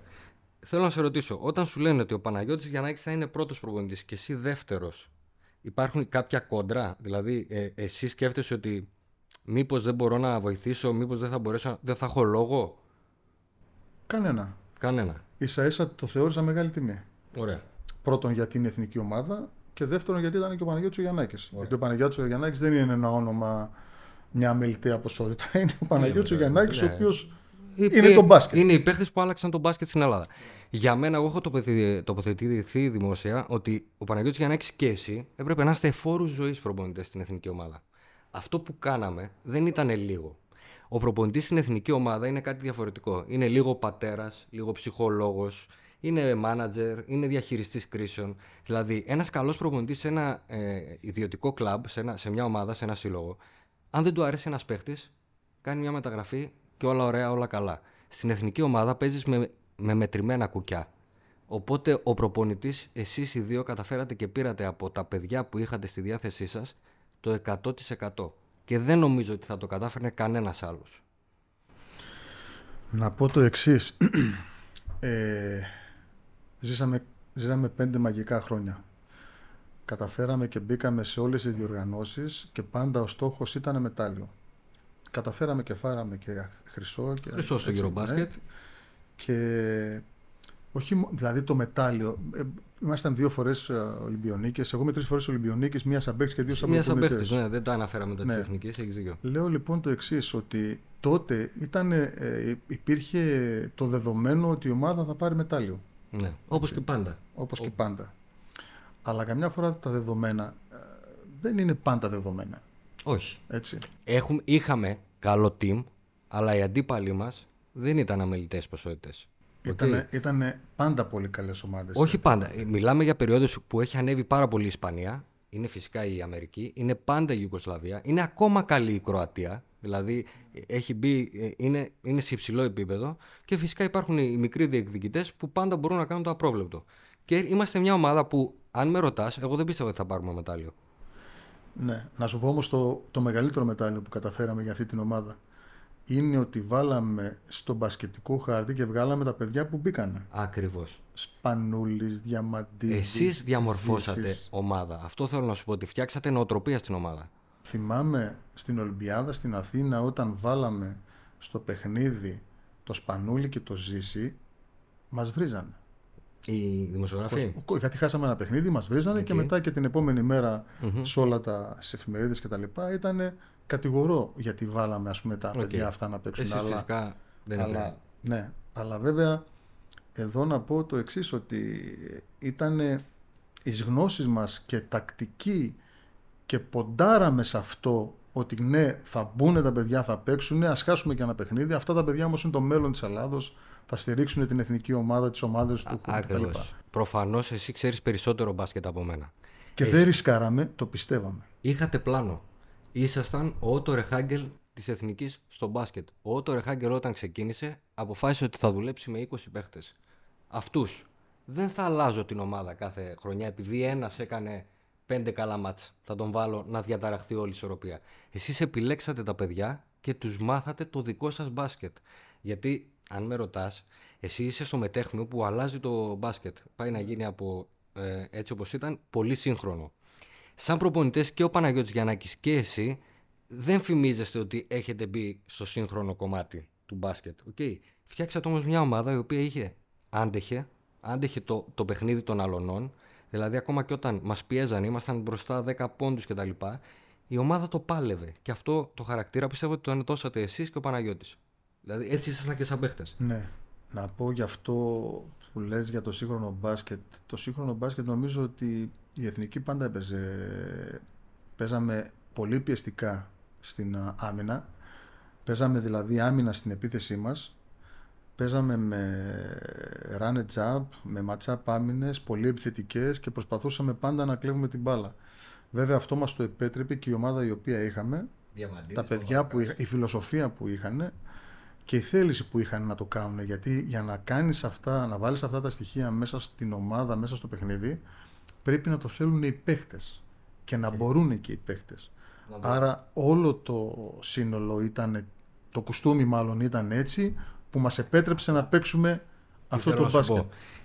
Θέλω να σε ρωτήσω, όταν σου λένε ότι ο Παναγιώτης Γιαννάκης θα είναι πρώτος προπονητής και εσύ δεύτερος, υπάρχουν κάποια κόντρα, δηλαδή ε, εσύ σκέφτεσαι ότι μήπως δεν μπορώ να βοηθήσω, μήπως δεν θα μπορέσω, να... δεν θα έχω λόγο, Κανένα. κανένα. σα ίσα το θεώρησα μεγάλη τιμή. Ωραία. Πρώτον γιατί είναι εθνική ομάδα και δεύτερον γιατί ήταν και ο Παναγιώτης ο Γιαννάκης. Γιατί ο Παναγιώτης ο Γιαννάκης δεν είναι ένα όνομα μια αμεληταία ποσότητα. <laughs> Είναι ο Παναγιώτης ο βέβαια. Γιαννάκης ο Ναι. οποίος Ε, είναι ε, το μπάσκετ. Είναι οι παίχτες που άλλαξαν τον μπάσκετ στην Ελλάδα. Για μένα, εγώ έχω τοποθετηθεί- τοποθετηθεί δημόσια ότι ο Παναγιώτης Γιαννάκης και εσύ έπρεπε να είστε εφόρους ζωής προπονητές στην εθνική ομάδα. Αυτό που κάναμε δεν ήταν λίγο. Ο προπονητής στην εθνική ομάδα είναι κάτι διαφορετικό. Είναι λίγο πατέρας, λίγο ψυχολόγος, είναι μάνατζερ, είναι διαχειριστής κρίσεων. Δηλαδή, ένας καλός προπονητής σε ένα ε, ιδιωτικό κλαμπ, σε, ένα, σε μια ομάδα, σε ένα σύλλογο, αν δεν του αρέσει ένας παίχτης, κάνει μια μεταγραφή και όλα ωραία, όλα καλά. Στην εθνική ομάδα παίζεις με, με μετρημένα κουκιά. Οπότε ο προπονητής, εσείς οι δύο καταφέρατε και πήρατε από τα παιδιά που είχατε στη διάθεσή σας το 100%. Και δεν νομίζω ότι θα το κατάφερνε κανένας άλλος. Να πω το εξής. <clears throat> Ε, ζήσαμε, ζήσαμε πέντε μαγικά χρόνια. Καταφέραμε και μπήκαμε σε όλες τις διοργανώσεις και πάντα ο στόχος ήταν μετάλλιο. Καταφέραμε και φάραμε και χρυσό. Και, Χρυσό στο έτσι, Eurobasket. ναι. Και όχι, μο- δηλαδή το μετάλλιο. Ε, ήμασταν δύο φορές ε, Ολυμπιονίκες. Εγώ με τρεις φορές Ολυμπιονίκες, μία σαν παίκτης και δύο σαν Μία σαν προπονητές. παίχτη, ναι, δεν το αναφέραμε τα Ναι. τη εθνικής, έχεις δίκιο. Λέω λοιπόν το εξής ότι τότε ήταν, ε, υπήρχε το δεδομένο ότι η ομάδα θα πάρει μετάλλιο, Ναι. Όπως και πάντα. όπως και πάντα. Αλλά καμιά φορά τα δεδομένα ε, δεν είναι πάντα δεδομένα, Όχι. έτσι. Έχουμε, είχαμε καλό team, αλλά οι αντίπαλοι μας δεν ήταν αμελητές ποσότητες. Ήτανε, ήτανε πάντα πολύ καλές ομάδες. Όχι πάντα. Ε, Μιλάμε για περιόδους που έχει ανέβει πάρα πολύ η Ισπανία. Είναι φυσικά η Αμερική. Είναι πάντα η Ιουγκοσλαβία. Είναι ακόμα καλή η Κροατία. Δηλαδή ε, έχει μπει, ε, είναι, είναι σε υψηλό επίπεδο. Και φυσικά υπάρχουν οι μικροί διεκδικητές που πάντα μπορούν να κάνουν το απρόβλεπτο. Και είμαστε μια ομάδα που, αν με ρωτάς, εγώ δεν πίστευα ότι θα πάρουμε μετάλλιο. Ναι. Να σου πω όμως το, το μεγαλύτερο μετάλλιο που καταφέραμε για αυτή την ομάδα είναι ότι βάλαμε στο μπασκετικό χάρτη και βγάλαμε τα παιδιά που μπήκανε. Ακριβώς. Σπανούλης, Διαμαντίδης, Εσείς διαμορφώσατε Ζήσης. ομάδα. Αυτό θέλω να σου πω ότι φτιάξατε νοοτροπία στην ομάδα. Θυμάμαι στην Ολυμπιάδα στην Αθήνα όταν βάλαμε στο παιχνίδι το Σπανούλι και το Ζήση, μας βρίζανε. Οι δημοσιογράφοι; Ο- Γιατί χάσαμε ένα παιχνίδι, μας βρίζανε και Οκ. μετά και την επόμενη μέρα σε όλα τα στις εφημερίδες και τα λοιπά ήταν κατηγορό γιατί βάλαμε ας πούμε τα Οκ. παιδιά αυτά να παίξουν. Εσείς φυσικά δεν αλλά, είναι. ναι, αλλά βέβαια εδώ να πω το εξής ότι ήταν εις γνώση μας και τακτική και ποντάραμε σε αυτό ότι ναι θα μπουν τα παιδιά, θα παίξουν, ας χάσουμε και ένα παιχνίδι. Αυτά τα παιδιά όμως είναι το μέλλον της Ελλάδος, θα στηρίξουν την εθνική ομάδα, τις ομάδες του κτλ. Ακριβώς. Προφανώς εσύ ξέρεις περισσότερο μπάσκετ από μένα. Και δεν ρισκάραμε, το πιστεύαμε. Είχατε πλάνο. Ήσασταν ο Ότο Ρεχάγκελ της Εθνικής στο μπάσκετ. Ο Ότο Ρεχάγκελ όταν ξεκίνησε αποφάσισε ότι θα δουλέψει με 20 παίχτες. Αυτούς. Δεν θα αλλάζω την ομάδα κάθε χρονιά επειδή ένας έκανε πέντε καλά μάτς. Θα τον βάλω να διαταραχθεί όλη η ισορροπία. Εσείς επιλέξατε τα παιδιά και τους μάθατε το δικό σας μπάσκετ. Γιατί, αν με ρωτάς, εσύ είσαι στο μετέχνιο που αλλάζει το μπάσκετ. Πάει να γίνει από ε, έτσι όπως ήταν πολύ σύγχρονο. Σαν προπονητές και ο Παναγιώτης Γιαννάκης και εσύ δεν φημίζεστε ότι έχετε μπει στο σύγχρονο κομμάτι του μπάσκετ. Okay. Φτιάξατε όμως μια ομάδα η οποία είχε άντεχε, άντεχε το, το παιχνίδι των αλωνών. Δηλαδή, ακόμα και όταν μας πιέζαν, ήμασταν μπροστά 10 πόντους κτλ. Η ομάδα το πάλευε. Και αυτό το χαρακτήρα πιστεύω ότι το ενωτώσατε εσείς και ο Παναγιώτης. Δηλαδή, έτσι ήσασταν και σαν παίχτες. Ναι. Να πω γι' αυτό που λες για το σύγχρονο μπάσκετ. Το σύγχρονο μπάσκετ νομίζω ότι η Εθνική πάντα έπαιζε. Παίζαμε πολύ πιεστικά στην άμυνα. Παίζαμε δηλαδή άμυνα στην επίθεσή μας. Παίζαμε με run and jump, με match-up άμυνες, πολύ επιθετικές και προσπαθούσαμε πάντα να κλέβουμε την μπάλα. Βέβαια αυτό μας το επέτρεπε και η ομάδα η οποία είχαμε, τα παιδιά που είχα, η φιλοσοφία που είχαν και η θέληση που είχαν να το κάνουν. Γιατί για να κάνεις αυτά, να βάλεις αυτά τα στοιχεία μέσα στην ομάδα, μέσα στο παιχνίδι, πρέπει να το θέλουν οι παίχτες και να μπορούν και οι παίχτες. Άρα όλο το σύνολο ήταν, το κουστούμι μάλλον ήταν έτσι που μας επέτρεψε να παίξουμε αυτό το μπάσκετ.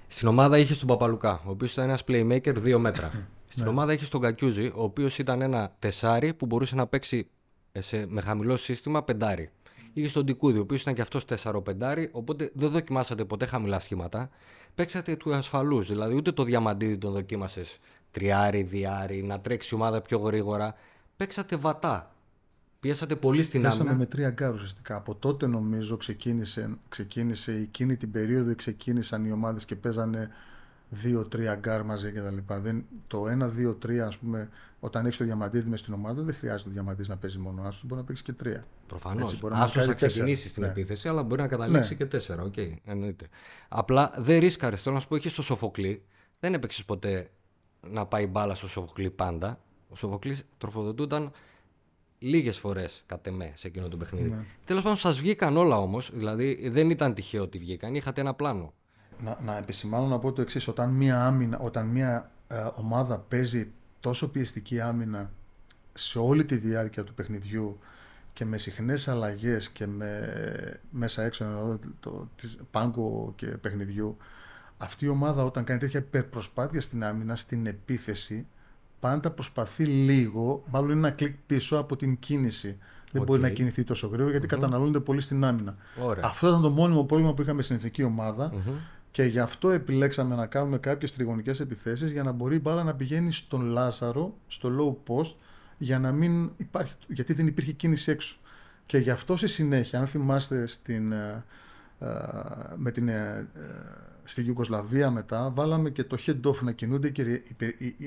Στην ομάδα είχε τον Παπαλουκά, ο οποίος ήταν ένας playmaker δύο μέτρα. Στην ναι. ομάδα είχε τον Κακιούζη, ο οποίος ήταν ένα τεσάρι που μπορούσε να παίξει σε, με χαμηλό σύστημα πεντάρι. Είχε τον Ντικούδη, ο οποίος ήταν και αυτός 4-5, οπότε δεν δοκιμάσατε ποτέ χαμηλά σχήματα. Παίξατε του ασφαλούς, δηλαδή ούτε το Διαμαντίδη τον δοκίμασες τριάρι, διάρι, να τρέξει η ομάδα πιο γρήγορα. Παίξατε βατά. Πιέσατε πολύ στην άμυνα. Παίξαμε με τρία γκαρντ ουσιαστικά. Από τότε νομίζω ξεκίνησε, ξεκίνησε εκείνη την περίοδο ξεκίνησαν οι ομάδες και παίζανε δύο-τρία γκαρντ μαζί κτλ. Το 1-2-3, ας πούμε, όταν έχεις το Διαμαντίδη μες στην ομάδα, δεν χρειάζεται το Διαμαντίδη να παίζει μόνο άσο, μπορεί να παίξεις και τρία. Προφανώς. Άσο θα ξεκινήσει στην ναι. επίθεση, αλλά μπορεί να καταλήξει ναι. και τέσσερα. OK, okay, εννοείται. Απλά δεν ρίσκαρες. Θέλω να σου πω, είχες το Σοφοκλή. Δεν έπαιξες ποτέ να πάει μπάλα στο Σοφοκλή πάντα. Ο Σοφοκλής τροφοδοτούνταν λίγες φορές κατ' εμέ σε εκείνο το παιχνίδι. Ναι. Τέλος πάντων, σας βγήκαν όλα όμως. Δηλαδή, δεν ήταν τυχαίο ότι βγήκαν. Είχατε ένα πλάνο να, να επισημάνω να πω το εξής. Όταν μια, άμυνα, όταν μια ε, ομάδα παίζει τόσο πιεστική άμυνα σε όλη τη διάρκεια του παιχνιδιού και με συχνές αλλαγές και με μέσα έξω το, το, πάγκο και παιχνιδιού αυτή η ομάδα όταν κάνει τέτοια υπερπροσπάθεια στην άμυνα, στην επίθεση πάντα προσπαθεί λίγο, μάλλον είναι ένα κλικ πίσω από την κίνηση. Δεν μπορεί να κινηθεί τόσο γρήγορα γιατί καταναλώνεται πολύ στην άμυνα. Αυτό ήταν το μόνιμο πρόβλημα που είχαμε στην εθνική και γι' αυτό επιλέξαμε να κάνουμε κάποιες τριγωνικές επιθέσεις για να μπορεί η μπάλα να πηγαίνει στον Λάζαρο, στο low post, για να μην υπάρχει, γιατί δεν υπήρχε κίνηση έξω. Και γι' αυτό στη συνέχεια, αν θυμάστε στην, ε, ε, με την, ε, στη Ιουγκοσλαβία μετά, βάλαμε και το head off να κινούνται και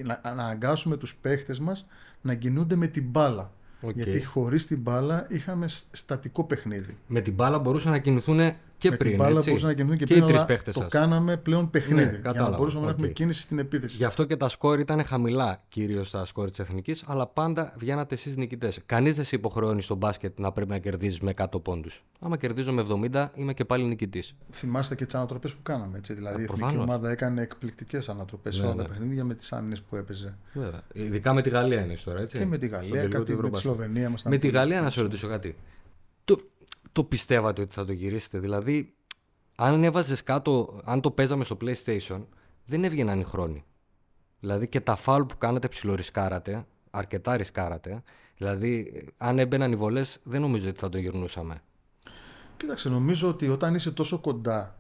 να αναγκάσουμε τους παίχτες μας να κινούνται με την μπάλα. Γιατί χωρίς την μπάλα είχαμε στατικό παιχνίδι. Με την μπάλα μπορούσαν να κινηθούν και με πριν. Την μπάλα μπορούσαν να κινηθούν και, και πριν. Και το κάναμε πλέον παιχνίδι. Ναι, για να μπορούσαμε okay. να έχουμε κίνηση στην επίθεση. Γι' αυτό και τα σκόρ ήταν χαμηλά, κυρίως τα σκόρ της Εθνικής, αλλά πάντα βγαίνατε εσείς νικητές. Κανείς δεν σε υποχρεώνει στο μπάσκετ να πρέπει να κερδίζεις με 100 πόντους. Άμα κερδίζω με 70, είμαι και πάλι νικητής. Θυμάστε και τις ανατροπές που κάναμε. Έτσι. Δηλαδή η εθνική ομάδα έκανε εκπληκτικές ανατροπές σε όλα τα παιχνίδια με τις άμυνες που έπαιζε. Βέβαια. Ειδικά με τη Γαλλία είναι τώρα, έτσι. Και με τη Γαλλία, κάτι με τη Σλοβενία. Με τη Γαλλία να σε ρωτήσω κάτι. Το, το πιστεύατε ότι θα το γυρίσετε; Δηλαδή, αν έβαζες κάτω, αν το παίζαμε στο PlayStation, δεν έβγαιναν οι χρόνοι. Δηλαδή και τα φάουλ που κάνατε ψιλορισκάρατε, αρκετά ρισκάρατε. Δηλαδή, αν έμπαιναν οι βολές, δεν νομίζω ότι θα το γυρνούσαμε. Κοίταξε, νομίζω ότι όταν είσαι τόσο κοντά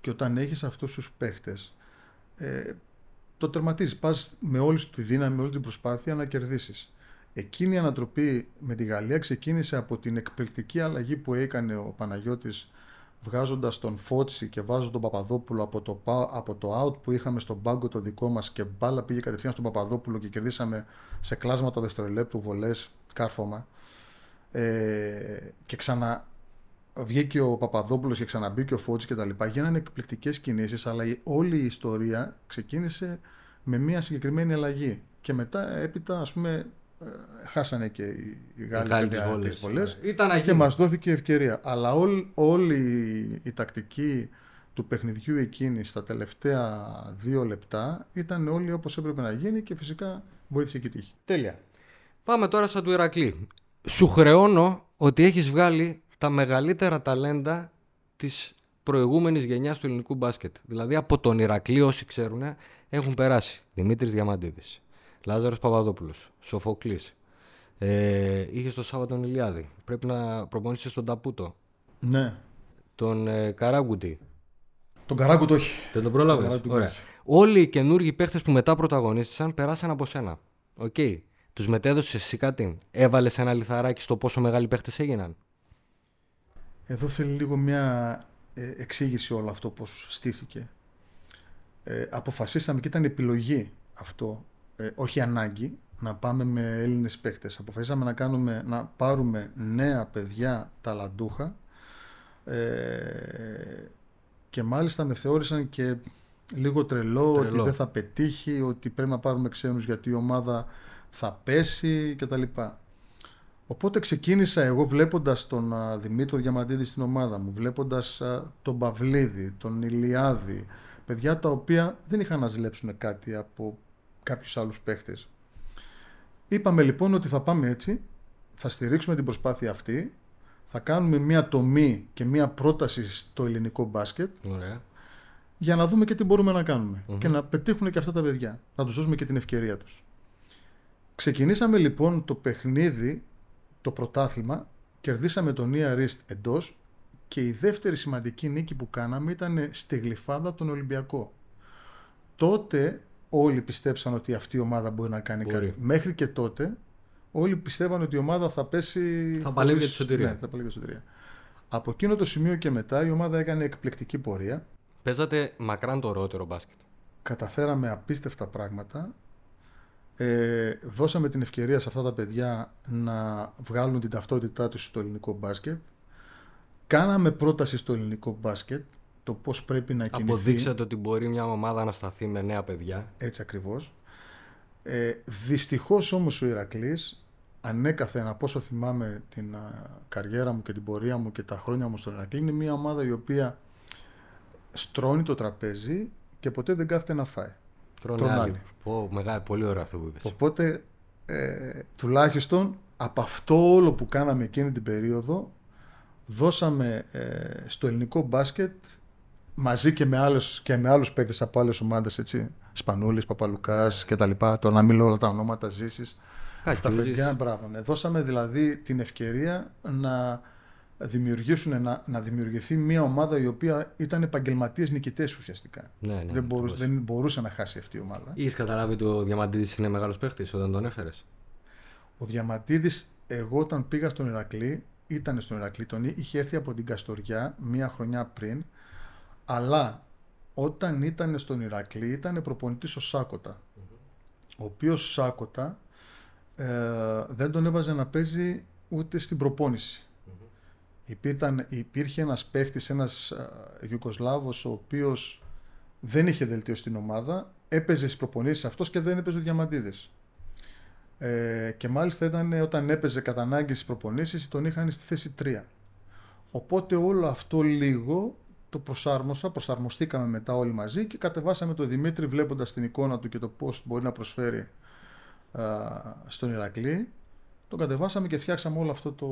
και όταν έχεις αυτούς τους παίχτες, ε, το τερματίζεις. Πας με όλη τη δύναμη, με όλη την προσπάθεια να κερδίσεις. Εκείνη η ανατροπή με τη Γαλλία ξεκίνησε από την εκπληκτική αλλαγή που έκανε ο Παναγιώτης βγάζοντας τον Φώτσι και βάζοντας τον Παπαδόπουλο από το, από το out που είχαμε στον πάγκο το δικό μας και μπάλα πήγε κατευθείαν στον Παπαδόπουλο και κερδίσαμε σε κλάσματα δευτερολέπτου βολές κάρφωμα. Ε, και ξανά βγήκε ο Παπαδόπουλος και ξαναμπήκε ο Φώτση και τα λοιπά. Γίνανε εκπληκτικές κινήσεις αλλά όλη η ιστορία ξεκίνησε με μια συγκεκριμένη αλλαγή. Και μετά έπειτα ας πούμε ε, χάσανε και οι Γάλλοι τις βολές και μας δόθηκε ευκαιρία. Αλλά όλη η τακτική του παιχνιδιού εκείνη στα τελευταία δύο λεπτά ήταν όλοι όπως έπρεπε να γίνει και φυσικά βοήθησε και τύχη. Τέλεια. Πάμε τώρα στα του Ηρακλή. Σου χρεώνω ότι έχεις βγάλει τα μεγαλύτερα ταλέντα της προηγούμενης γενιάς του ελληνικού μπάσκετ. Δηλαδή από τον Ηρακλή όσοι ξέρουν έχουν περάσει. Δημήτρης Διαμαντίδης, Λάζαρος Παπαδόπουλος, Σοφοκλής. Ε, είχε το Σάββα τον Ηλιάδη. Πρέπει να προπονήσεις τον Ταπούτο. Ναι. Τον ε, Καραγκούτη. Τον Καραγκούτη όχι. Δεν τον Τον πρόλαβες; Καραγκούτη Ωραία. όχι. Όλοι οι καινούργοι παίχτε που μετά πρωταγωνίστησαν περάσαν από σένα. Οκ. Τους μετέδωσες εσύ κάτι; Έβαλες ένα λιθαράκι στο πόσο μεγάλοι παίχτε έγιναν; Εδώ θέλει λίγο μια ε, εξήγηση όλο αυτό πώς στήθηκε. Ε, αποφασίσαμε και ήταν επιλογή αυτό, ε, όχι ανάγκη, να πάμε με Έλληνες παίχτες. Αποφασίσαμε να, κάνουμε, να πάρουμε νέα παιδιά ταλαντούχα ε, και μάλιστα με θεώρησαν και λίγο τρελό, Τρελό. ότι δεν θα πετύχει, ότι πρέπει να πάρουμε ξένους γιατί η ομάδα θα πέσει κτλ. Οπότε ξεκίνησα εγώ βλέποντας τον α, Δημήτρο Διαμαντίδη στην ομάδα μου, βλέποντας α, τον Παυλίδη, τον Ηλιάδη, παιδιά τα οποία δεν είχαν να ζηλέψουν κάτι από κάποιους άλλους παίχτες. Είπαμε λοιπόν ότι θα πάμε έτσι, θα στηρίξουμε την προσπάθεια αυτή, θα κάνουμε μία τομή και μία πρόταση στο ελληνικό μπάσκετ Ωραία. για να δούμε και τι μπορούμε να κάνουμε και να πετύχουν και αυτά τα παιδιά, να τους δώσουμε και την ευκαιρία τους. Ξεκινήσαμε λοιπόν το παιχνίδι, το πρωτάθλημα, κερδίσαμε τον Νία Ρίστ εντός και η δεύτερη σημαντική νίκη που κάναμε ήταν στη Γλυφάδα από τον Ολυμπιακό. Τότε όλοι πιστέψαν ότι αυτή η ομάδα μπορεί να κάνει Μπορεί. κάτι. Μέχρι και τότε όλοι πιστεύαν ότι η ομάδα θα πέσει... Θα παλεύει χωρίς- για τη σωτηρία. Ναι, θα παλεύει για τη σωτηρία. Από εκείνο το σημείο και μετά η ομάδα έκανε εκπληκτική πορεία. Παίζατε μακράν το ωραιότερο μπάσκετ. καταφέραμε απίστευτα πράγματα. Ε, δώσαμε την ευκαιρία σε αυτά τα παιδιά να βγάλουν την ταυτότητά τους στο ελληνικό μπάσκετ. Κάναμε πρόταση στο ελληνικό μπάσκετ το πώς πρέπει να κινηθεί. Αποδείξατε ότι μπορεί μια ομάδα να σταθεί με νέα παιδιά. Έτσι ακριβώς. Ε, δυστυχώς όμως ο Ηρακλής ανέκαθεν από όσο θυμάμαι την α, καριέρα μου και την πορεία μου και τα χρόνια μου στον Ηρακλή είναι μια ομάδα η οποία στρώνει το τραπέζι και ποτέ δεν κάθεται να φάει. Τρώνε Τρώνε άλλοι. άλλοι. Πω, μεγάλη, πολύ ωραίο αυτό που είπες. Οπότε ε, τουλάχιστον από αυτό όλο που κάναμε εκείνη την περίοδο δώσαμε ε, στο ελληνικό μπάσκετ μαζί και με άλλους, και με άλλους παίκτες από άλλες ομάδες έτσι, Σπανούλης, Παπαλουκάς και τα λοιπά, τώρα να μιλώ όλα τα ονόματα ζήσεις τα Κακιούζης. παιδιά, μπράβο, ναι. Δώσαμε δηλαδή την ευκαιρία να δημιουργήσουν, να, να δημιουργηθεί μια ομάδα η οποία ήταν επαγγελματίες νικητές ουσιαστικά. Ναι, ναι, δεν, μπορούσε, ακριβώς. δεν μπορούσε να χάσει αυτή η ομάδα. Είχες καταλάβει ότι ο Διαμαντίδης είναι μεγάλος παίχτη όταν τον έφερες; Ο Διαμαντίδης, εγώ όταν πήγα στον Ηρακλή, ήταν στον Ηρακλή, τον εί- είχε έρθει από την Καστοριά μία χρονιά πριν, αλλά όταν ήταν στον Ηρακλή ήταν προπονητής ο σακοτα ο οποίος ο Σάκοτα ε, δεν τον έβαζε να παίζει ούτε στην προπόνηση. Υπήρχαν, υπήρχε ένας παίχτης, ένας α, Ιουκοσλάβος, ο οποίος δεν είχε βελτιώσει την ομάδα, έπαιζε στις προπονήσεις αυτός και δεν έπαιζε ο Διαμαντίδης. Ε, και μάλιστα ήταν όταν έπαιζε κατά ανάγκη στις προπονήσεις, τον είχαν στη θέση 3. Οπότε όλο αυτό λίγο το προσάρμοσα, προσαρμοστήκαμε μετά όλοι μαζί και κατεβάσαμε τον Δημήτρη βλέποντας την εικόνα του και το πώς μπορεί να προσφέρει α, στον Ηρακλή. Τον κατεβάσαμε και φτιάξαμε όλο αυτό το,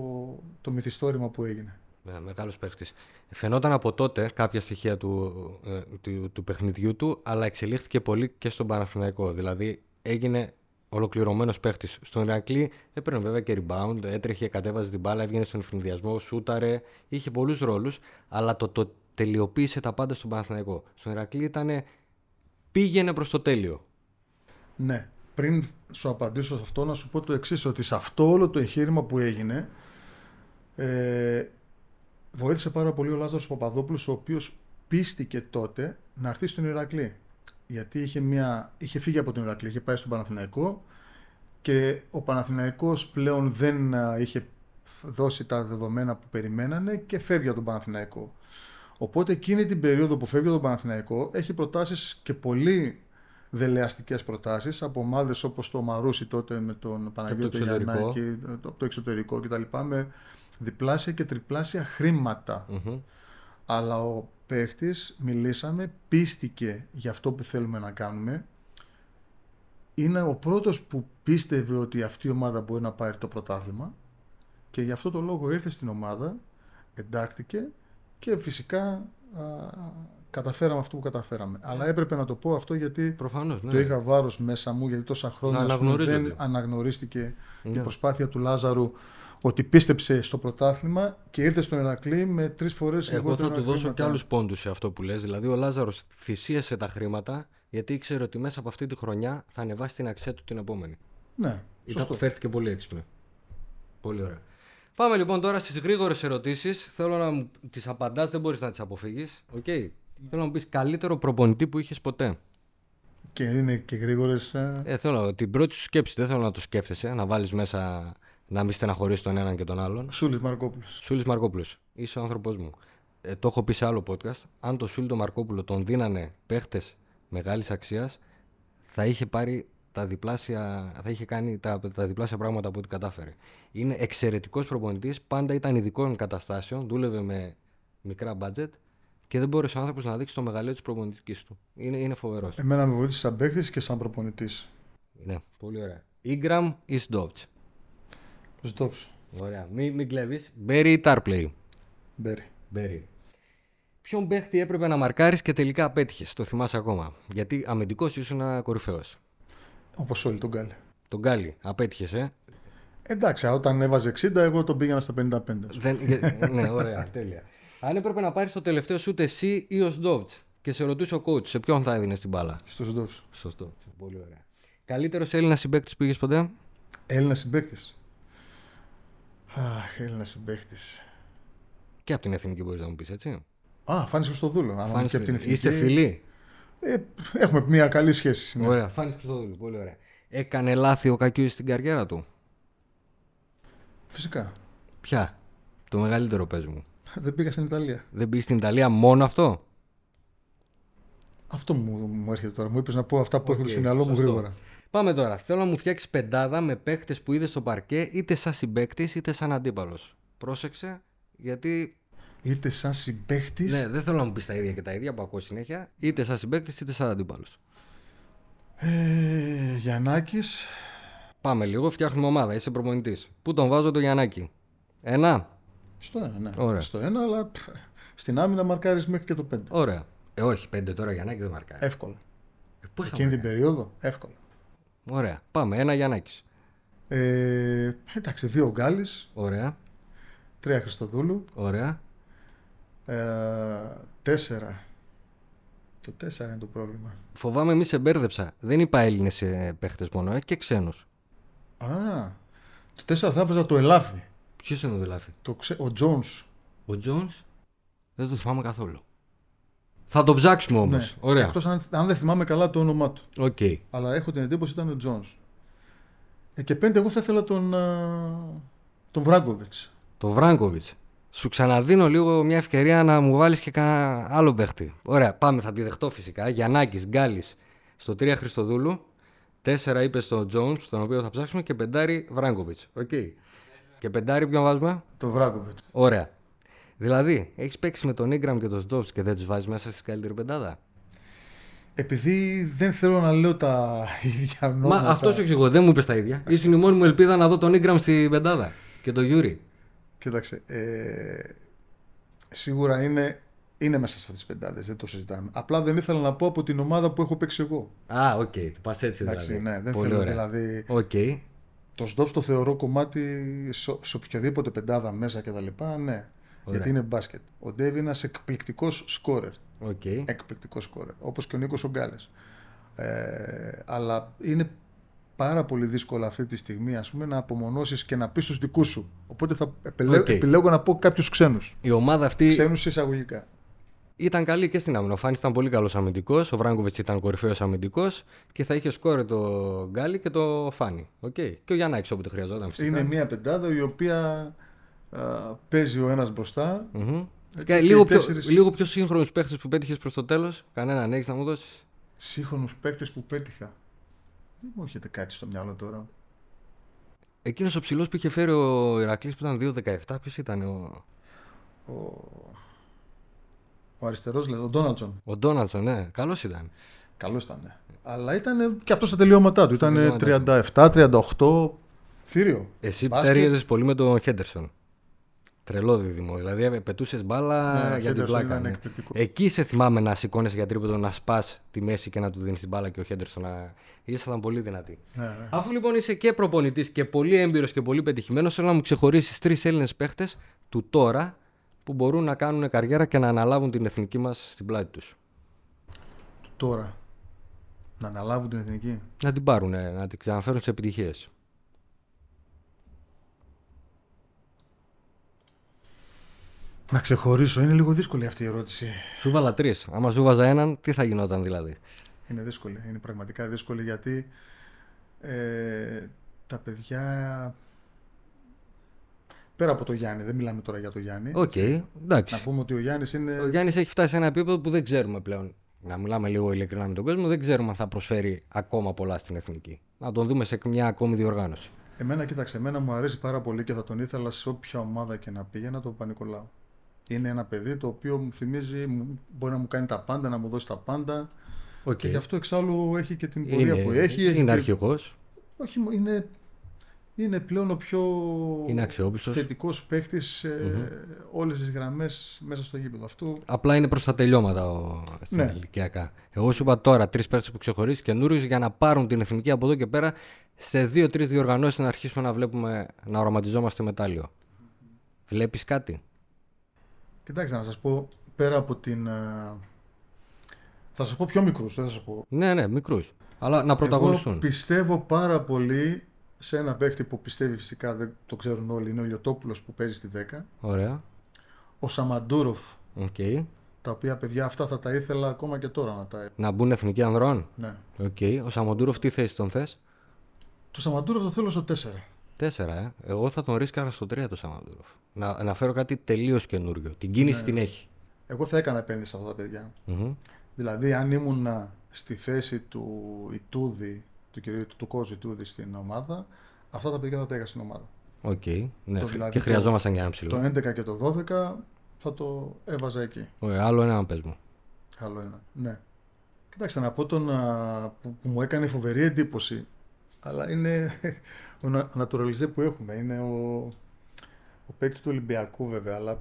το μυθιστόρημα που έγινε. Ναι, μεγάλος παίχτης. Φαινόταν από τότε κάποια στοιχεία του, ε, του, του παιχνιδιού του, αλλά εξελίχθηκε πολύ και στον Παναθηναϊκό. Δηλαδή έγινε ολοκληρωμένος παίχτης. Στον Ηρακλή έπαιρνε βέβαια και rebound, έτρεχε, κατέβαζε την μπάλα, έβγαινε στον ευθυνδιασμό, σούταρε, είχε πολλούς ρόλους, αλλά το, το τελειοποίησε τα πάντα στον Παναθηναϊκό. Στον Ηρακλή ήταν πήγαινε προς το τέλειο. Ναι, πριν σου απαντήσω σε αυτό, να σου πω το εξής: Ότι σε αυτό όλο το εγχείρημα που έγινε, ε, βοήθησε πάρα πολύ ο Λάζαρος Παπαδόπουλος, ο οποίος πίστηκε τότε να έρθει στον Ηρακλή. Γιατί είχε, μια, είχε φύγει από τον Ηρακλή, είχε πάει στον Παναθηναϊκό και ο Παναθηναϊκός πλέον δεν α, είχε δώσει τα δεδομένα που περιμένανε και φεύγει από τον Παναθηναϊκό. Οπότε εκείνη την περίοδο που φεύγει από τον Παναθηναϊκό έχει προτάσεις και πολύ δελεαστικές προτάσεις από ομάδες όπως το Μαρούσι τότε με τον Παναγιώτη εξωτερικό. Γιαννάκη, από το εξωτερικό κτλ. με διπλάσια και τριπλάσια χρήματα. Μμμ. Αλλά ο παίχτης, μιλήσαμε, πίστηκε για αυτό που θέλουμε να κάνουμε. Είναι ο πρώτος που πίστευε ότι αυτή η ομάδα μπορεί να πάρει το πρωτάθλημα και γι' αυτό το λόγο ήρθε στην ομάδα, εντάχθηκε και φυσικά α, καταφέραμε αυτό που καταφέραμε. Αλλά έπρεπε να το πω αυτό γιατί Προφανώς. Ναι. το είχα βάρος μέσα μου, γιατί τόσα χρόνια Να ας πούμε, αναγνωρίζονται. δεν αναγνωρίστηκε η Ναι. προσπάθεια του Λάζαρου ότι πίστεψε στο πρωτάθλημα και ήρθε στον Ερακλή με τρεις φορές Εγώ θα του δώσω και άλλους πόντους σε αυτό που λες. Δηλαδή, ο Λάζαρος θυσίασε τα χρήματα γιατί ήξερε ότι μέσα από αυτή τη χρονιά θα ανεβάσει την αξία του την επόμενη. Ναι, Ήταν, σωστό. φέρθηκε πολύ έξυπνο. Πολύ ωραία. Πάμε λοιπόν τώρα στις γρήγορες ερωτήσεις. Θέλω να μου τις απαντάς, δεν μπορείς να τις αποφύγεις. Οκ; Θέλω να μου πεις καλύτερο προπονητή που είχες ποτέ. Και είναι και γρήγορες. Ε, θέλω την πρώτη σου σκέψη, δεν θέλω να το σκέφτεσαι, να βάλεις μέσα να μην στεναχωρήσει τον έναν και τον άλλον. Σούλης Μαρκόπουλος. Σούλης Μαρκόπουλος. Είσαι ο άνθρωπός μου. Ε, το έχω πει σε άλλο podcast. Αν το Σούλη τον Μαρκόπουλο τον δίνανε παίχτες μεγάλης αξίας, θα είχε πάρει τα διπλάσια, θα είχε κάνει τα, τα διπλάσια πράγματα από ό,τι κατάφερε. Είναι εξαιρετικός προπονητής, πάντα ήταν ειδικών καταστάσεων, δούλευε με μικρά budget και δεν μπόρεσε ο άνθρωπος να δείξει το μεγαλείο της προπονητικής του. Είναι, είναι φοβερός. Εμένα με βοήθησε σαν παίκτης και σαν προπονητής. Ναι, πολύ ωραία. Ingram ή Sdovch. Ζητώ. Ωραία. Μην, μην κλέβεις. Μπέρι ή Tarplay. Μπέρι. Μπέρι. Ποιον παίχτη έπρεπε να μαρκάρεις και τελικά απέτυχε, το θυμάσαι ακόμα; Γιατί αμυντικός ήσουν κορυφαίος. Όπως όλοι τον Γκάλι. Τον Γκάλι, απέτυχες, ε; Εντάξει, όταν έβαζε 60, εγώ τον πήγαινα στα 55. Δεν, γε- ναι, ωραία, <laughs> τέλεια. Αν έπρεπε να πάρεις το τελευταίο σου εσύ ή ο Σντόβτ και σε ρωτούσε ο coach, σε ποιον θα έδινε την μπάλα; Στο Ζητώ. Σωστό. Πολύ ωραία. Καλύτερος Έλληνας συμπαίκτης που είχες ποτέ; Έλληνας συμπαίκτης. Αχ, Έλληνας συμπαίκτης. Και από την εθνική μπορείς να μου πεις, έτσι; Α, Φάνη Χριστοδούλου. Αν Φάνης και από την Χριστοδούλου. εθνική. Είστε φίλοι; Ε, έχουμε μια καλή σχέση. ναι. Ωραία, Φάνης Χριστοδούλου. Πολύ ωραία. Έκανε λάθη ο Κακιούσης στην καριέρα του; Φυσικά. Ποια; Το μεγαλύτερο πες μου. Δεν πήγα στην Ιταλία. Δεν πήγες στην Ιταλία μόνο αυτό; Αυτό μου, μου έρχεται τώρα. Μου είπες να πω αυτά που έχουν Οκ, στο μυαλό μου σωστό. γρήγορα. Πάμε τώρα. Θέλω να μου φτιάξεις πεντάδα με παίχτες που είδες στο παρκέ, είτε σαν συμπαίκτης είτε σαν αντίπαλος. Πρόσεξε, γιατί. Ήρθε σαν συμπαίχτη. Ναι, δεν θέλω να μου πεις τα ίδια και τα ίδια που ακούω συνέχεια. Είτε σαν συμπαίκτης είτε σαν αντίπαλος. Ε, Γιαννάκης. Πάμε λίγο, φτιάχνουμε ομάδα. Είσαι προπονητής. Πού τον βάζω το Γιαννάκη; Ένα; Στο ένα, ναι. Ωραία. Στο ένα, αλλά π, στην άμυνα μαρκάρεις μέχρι και το 5. Ωραία. Ε, όχι, πέντε τώρα Γιαννάκη δεν μαρκάρει. Εύκολα. Ε, πώς θα Εκείνη την μαρκάρει; περίοδο, εύκολα. Ωραία. Πάμε. Ένα Γιαννάκης. Ε, εντάξει, δύο Γκάλης, Ωραία. τρία Χριστοδούλου, Ωραία. Ε, τέσσερα. Το τέσσερα είναι το πρόβλημα. Φοβάμαι μη σε μπέρδεψα. Δεν είπα Έλληνες παίχτες μόνο, ε, και ξένους. Α, το τέσσερα θα έβαζα το Ελάφι. Ποιος είναι ο Δηλάφη. Το ξέ... Ο Τζόνς. Ο Τζόουνς δεν το θυμάμαι καθόλου. Θα το ψάξουμε όμως. Ναι. Ωραία. Εκτός αν, αν δεν θυμάμαι καλά το όνομά του. Οκ. Αλλά έχω την εντύπωση ήταν ο Τζόουνς. Ε, και πέντε εγώ θα ήθελα τον, α, τον Βράνκοβιτς. Το Βράνκοβιτς. Σου ξαναδίνω λίγο μια ευκαιρία να μου βάλεις και κανένα άλλο παίχτη. Ωραία, πάμε, θα τη δεχτώ φυσικά. Γιαννάκης, Γκάλης στο 3 Χριστοδούλου. 4 είπες το Jones, τον οποίο θα ψάξουμε. Και πεντάρι Βράγκοβιτς. Οκ. Και πεντάρι ποιον βάζουμε; Το Βράνκοβιτς. Ωραία. Δηλαδή, έχεις παίξει με τον Ingram και τον Στόβ και δεν τους βάζεις μέσα στη καλύτερη πεντάδα; Επειδή δεν θέλω να λέω τα <laughs> ίδια Μα ονόματα. αυτό σου εξηγώ, δεν μου είπες τα ίδια. Ήσουν η μόνη μου ελπίδα να δω τον Ingram στην πεντάδα. Και τον Γιούρι. Κοίταξε. Ε, σίγουρα είναι, είναι μέσα σε αυτές τις πεντάδες, δεν το συζητάμε. Απλά δεν ήθελα να πω από την ομάδα που έχω παίξει εγώ. Α, οκ, το πας έτσι Εντάξει, δηλαδή. ναι, δεν Πολύ θέλω ωραία. δηλαδή. Οκ. Το ΣΔΟΦ το θεωρώ κομμάτι σε, σε οποιοδήποτε πεντάδα μέσα κτλ. Ναι. Γιατί είναι μπάσκετ. Ο Ντέβι είναι ένα εκπληκτικός σκόρερ. Οκ. Εκπληκτικός σκόρερ. Όπως και ο Νίκος ο Γκάλης. Ε, αλλά είναι πάρα πολύ δύσκολο αυτή τη στιγμή ας πούμε, να απομονώσεις και να πεις τους δικούς σου. Οπότε θα επιλέγω, Οκ. επιλέγω να πω κάποιους ξένους. Η ομάδα αυτή Ξένους εισαγωγικά. ήταν καλή και στην άμυνα. Ο Φάνης ήταν πολύ καλός αμυντικός. Ο Βράνκοβιτς ήταν κορυφαίος αμυντικός. Και θα είχε σκόρερ το Γκάλη και το Φάνη. Οκ. Και ο Γιαννάκης όποτε χρειαζόταν φυσικά. Είναι μια πεντάδα η οποία α, παίζει ο ένας μπροστά. Μμμ. Έτσι, Και και λίγο, οι πιο, τέσσερις- λίγο πιο σύγχρονους παίχτες που πέτυχες προς το τέλος. Κανέναν έχεις να μου δώσεις; Σύγχρονους παίκτες που πέτυχα. Δεν μου έρχεται κάτι στο μυαλό τώρα. Εκείνος ο ψηλός που είχε φέρει ο Ηρακλής που ήταν 2-17, ποιος ήταν ο, Ο, ο αριστερός, λέει, ο Ντόναλτσον. ο Ντόναλτσον, ναι, καλός ήταν. Καλός ήταν. ναι. Αλλά ήταν και αυτός στα τελειώματά του. Στα Ήταν τελειώματά 37-38. Θύριο. Εσύ Μπάσκετ. τέριαζες πολύ με τον Χέντερσον. Τρελό δίδυμο. Δηλαδή πετούσες μπάλα Ναι, ο για την Χέντερσον πλάκα. ήταν ναι. εκπληκτικό. Εκεί σε θυμάμαι να σηκώνεσαι για τρίποντο, να σπάς τη μέση και να του δίνεις την μπάλα και ο Χέντερσον να. Ήσασταν πολύ δυνατή. Ναι, ναι. Αφού λοιπόν είσαι και προπονητής και πολύ έμπειρος και πολύ πετυχημένος, θέλω να μου ξεχωρίσεις τρεις Έλληνες παίχτες του τώρα που μπορούν να κάνουν καριέρα και να αναλάβουν την εθνική μας στην πλάτη τους. Τώρα, να αναλάβουν την εθνική. Να την πάρουν, να την ξαναφέρουν σε επιτυχίες. Να ξεχωρίσω, είναι λίγο δύσκολη αυτή η ερώτηση. Σου βάλα τρεις. Άμα σου βάζα έναν, τι θα γινόταν δηλαδή; Είναι δύσκολη, είναι πραγματικά δύσκολη γιατί ε, τα παιδιά... Πέρα από το Γιάννη, δεν μιλάμε τώρα για το Γιάννη. Οκ, Να εντάξει. πούμε ότι ο Γιάννης είναι... Ο Γιάννης έχει φτάσει σε ένα επίπεδο που δεν ξέρουμε πλέον. Να μιλάμε λίγο ειλικρινά με τον κόσμο, δεν ξέρουμε αν θα προσφέρει ακόμα πολλά στην εθνική. Να τον δούμε σε μια ακόμη διοργάνωση. Εμένα, κοίταξε, εμένα μου αρέσει πάρα πολύ και θα τον ήθελα σε όποια ομάδα και να πήγαινα το Παπα-Νικολάου. Είναι ένα παιδί το οποίο μου θυμίζει, μου- μπορεί να μου κάνει τα πάντα, να μου δώσει τα πάντα. Okay. Και γι' αυτό εξάλλου έχει και την πορεία Είναι, που έχει. έχει είναι και- αρχηγός. Όχι, μο- είναι, είναι πλέον ο πιο Είναι αξιόπιστος. θετικός παίχτης ε, όλες τις γραμμές μέσα στο γήπεδο. Αυτό Απλά είναι προς τα τελειώματα ο, στην Ναι. ηλικιακά. Εγώ σου είπα τώρα τρεις παίχτες που ξεχωρίσει καινούριους για να πάρουν την εθνική από εδώ και πέρα σε δύο-τρεις διοργανώσεις να αρχίσουμε να βλέπουμε να οραματιζόμαστε μετάλλιο. Βλέπεις κάτι; Κοιτάξτε να σας πω, πέρα από την... ε, Θα σας πω πιο μικρούς, δεν θα σας πω. Ναι, ναι, μικρούς. Αλλά να πρωταγωνιστούν. Εγώ πιστεύω πάρα πολύ σε ένα παίχτη που πιστεύει φυσικά, δεν το ξέρουν όλοι, είναι ο Λιωτόπουλος που παίζει στη 10. Ωραία. Ο Σαμαντούροφ, Οκ. τα οποία παιδιά αυτά θα τα ήθελα ακόμα και τώρα να τα... Να μπουν εθνικοί ανδρών; Ναι. Οκ. Ο Σαμοντούροφ τι θέση τον θες; Το Σαμαντούροφ το θέλω στο 4. Τέσσερα, ε. Εγώ θα τον ρίσκαρα στο 3 το Σαμοντούροφ. Να, να φέρω κάτι τελείως καινούριο. Την κίνηση Ναι. την έχει. Εγώ θα έκανα επένδυση σε αυτά τα παιδιά. Μμμ. Δηλαδή, αν ήμουν στη θέση του Ιτούδη, του κυρίου του, του coach Ιτούδη στην ομάδα, αυτά τα παιδιά θα τα έκανα στην ομάδα. Οκ. Ναι. Το δηλαδή και το- χρειαζόμασταν για ένα ψηλό. Το 11 και το 12 θα το έβαζα εκεί. Ωραία, άλλο ένα πες μου. Άλλο ένα. Ναι. Κοιτάξτε, να πω τον α, που, που μου έκανε φοβερή εντύπωση, αλλά είναι <laughs> ο, να- ο naturalisé που έχουμε. Είναι ο, ο παίκτης του Ολυμπιακού βέβαια, αλλά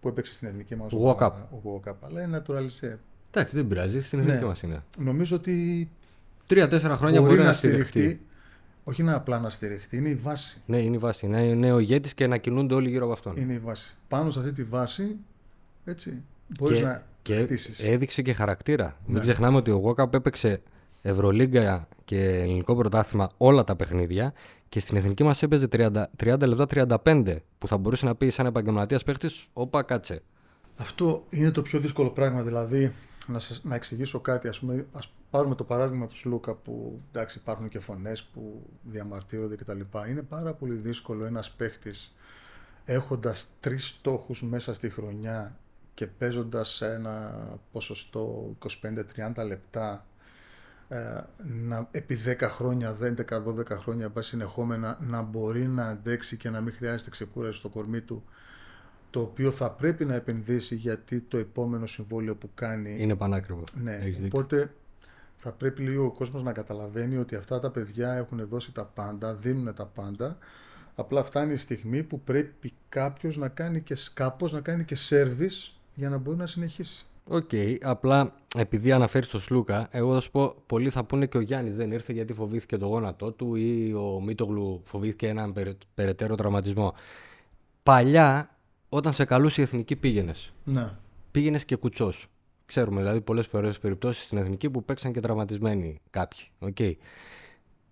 που έπαιξε στην εθνική μας Ο ομάδα, Ο Γουοκάπ. Αλλά είναι naturalisé. Εντάξει, δεν πειράζει. Στην Ναι. εθνική μας είναι. Νομίζω ότι Τρία-τέσσερα χρόνια μπορεί, να στηριχτεί. στηριχτεί. Όχι να απλά να στηριχτεί, είναι η βάση. Ναι, είναι η βάση. Να είναι ο ηγέτης και να κινούνται όλοι γύρω από αυτόν. Είναι η βάση. Πάνω σε αυτή τη βάση, έτσι, μπορείς και, να και χτίσεις. έδειξε και χαρακτήρα. Μην Ναι. ξεχνάμε ότι ο Γόκαπ έπαιξε Ευρωλίγκα και ελληνικό πρωτάθλημα όλα τα παιχνίδια και στην εθνική μας έπαιζε 30, 30 λεπτά 35 που θα μπορούσε να πει σαν επαγγελματίας παίχτης, όπα κάτσε. Αυτό είναι το πιο δύσκολο πράγμα, δηλαδή να, σας, να εξηγήσω κάτι. Ας, πούμε, ας πάρουμε το παράδειγμα του Σλούκα που εντάξει, υπάρχουν και φωνές που διαμαρτύρονται κτλ. Είναι πάρα πολύ δύσκολο ένας παίχτης έχοντας τρεις στόχους μέσα στη χρονιά και παίζοντας σε ένα ποσοστό 25-30 λεπτά ε, να, επί 10 χρόνια, 11-12 χρόνια πάει συνεχόμενα να μπορεί να αντέξει και να μην χρειάζεται ξεκούραση στο κορμί του το οποίο θα πρέπει να επενδύσει γιατί το επόμενο συμβόλαιο που κάνει Είναι πανάκριβο. ναι, Έχεις δίκιο. οπότε θα πρέπει λίγο ο κόσμος να καταλαβαίνει ότι αυτά τα παιδιά έχουν δώσει τα πάντα, δίνουν τα πάντα απλά φτάνει η στιγμή που πρέπει κάποιος να κάνει και κάπως να κάνει και service για να μπορεί να συνεχίσει. Οκ, απλά επειδή αναφέρεις το Σλούκα, εγώ θα σου πω: Πολλοί θα πούνε και ο Γιάννης δεν ήρθε γιατί φοβήθηκε το γόνατό του ή ο Μίτογλου φοβήθηκε έναν περι- περαιτέρω τραυματισμό. Παλιά, όταν σε καλούσε η εθνική, πήγαινες. Ναι. Πήγαινες και κουτσός. Ξέρουμε δηλαδή πολλές περιπτώσεις στην εθνική που παίξαν και τραυματισμένοι κάποιοι. Οκ.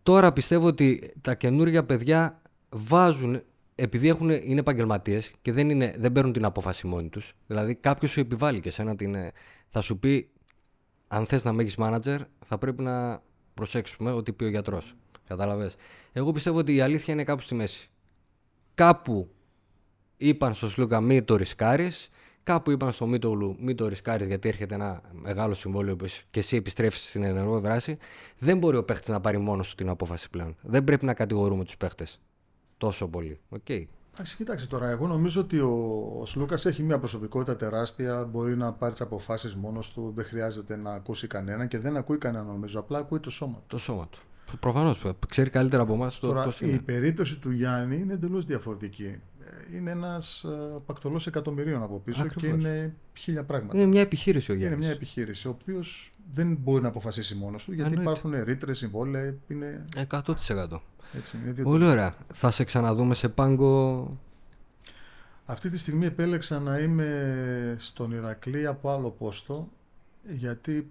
Τώρα πιστεύω ότι τα καινούργια παιδιά βάζουν, επειδή έχουν, είναι επαγγελματίες και δεν, είναι, δεν παίρνουν την απόφαση μόνοι τους. Δηλαδή κάποιος σου επιβάλλει και σένα την. ε, Θα σου πει, αν θες να με έχεις manager, θα πρέπει να προσέξουμε ό,τι πει ο γιατρός. Κατάλαβες; Εγώ πιστεύω ότι η αλήθεια είναι κάπου στη μέση. Κάπου είπαν στο Σλούκα μη το ρισκάρεις. Κάπου είπαν στο Μίτογλου μη το ρισκάρεις γιατί έρχεται ένα μεγάλο συμβόλαιο που εσύ- και εσύ επιστρέφεις στην ενεργό δράση. Δεν μπορεί ο παίχτης να πάρει μόνος του την απόφαση πλέον. Δεν πρέπει να κατηγορούμε τους παίχτες τόσο πολύ. Οκ. Εντάξει, κοιτάξτε τώρα, εγώ νομίζω ότι ο, ο Σλούκας έχει μια προσωπικότητα τεράστια, μπορεί να πάρει τις αποφάσεις μόνος του, δεν χρειάζεται να ακούσει κανέναν και δεν ακούει κανέναν νομίζω, απλά ακούει το σώμα του. Το σώμα του. Προφανώς. Ξέρει καλύτερα από εμάς το Τώρα, πώς η είναι. περίπτωση του Γιάννη είναι εντελώς διαφορετική. Ε, Είναι ένας πακτολός εκατομμυρίων από πίσω Ακριβώς. και είναι χίλια πράγματα. Είναι μια επιχείρηση ο Είναι Γιάννης. μια επιχείρηση, ο οποίος δεν μπορεί να αποφασίσει μόνος του, γιατί Εννοείται. υπάρχουν ρήτρες, συμβόλαια. Είναι, 100%. έτσι, είναι δύο Πολύ ωραία. Θα σε ξαναδούμε σε πάγκο. Αυτή τη στιγμή επέλεξα να είμαι στον Ηρακλή από άλλο πόστο γιατί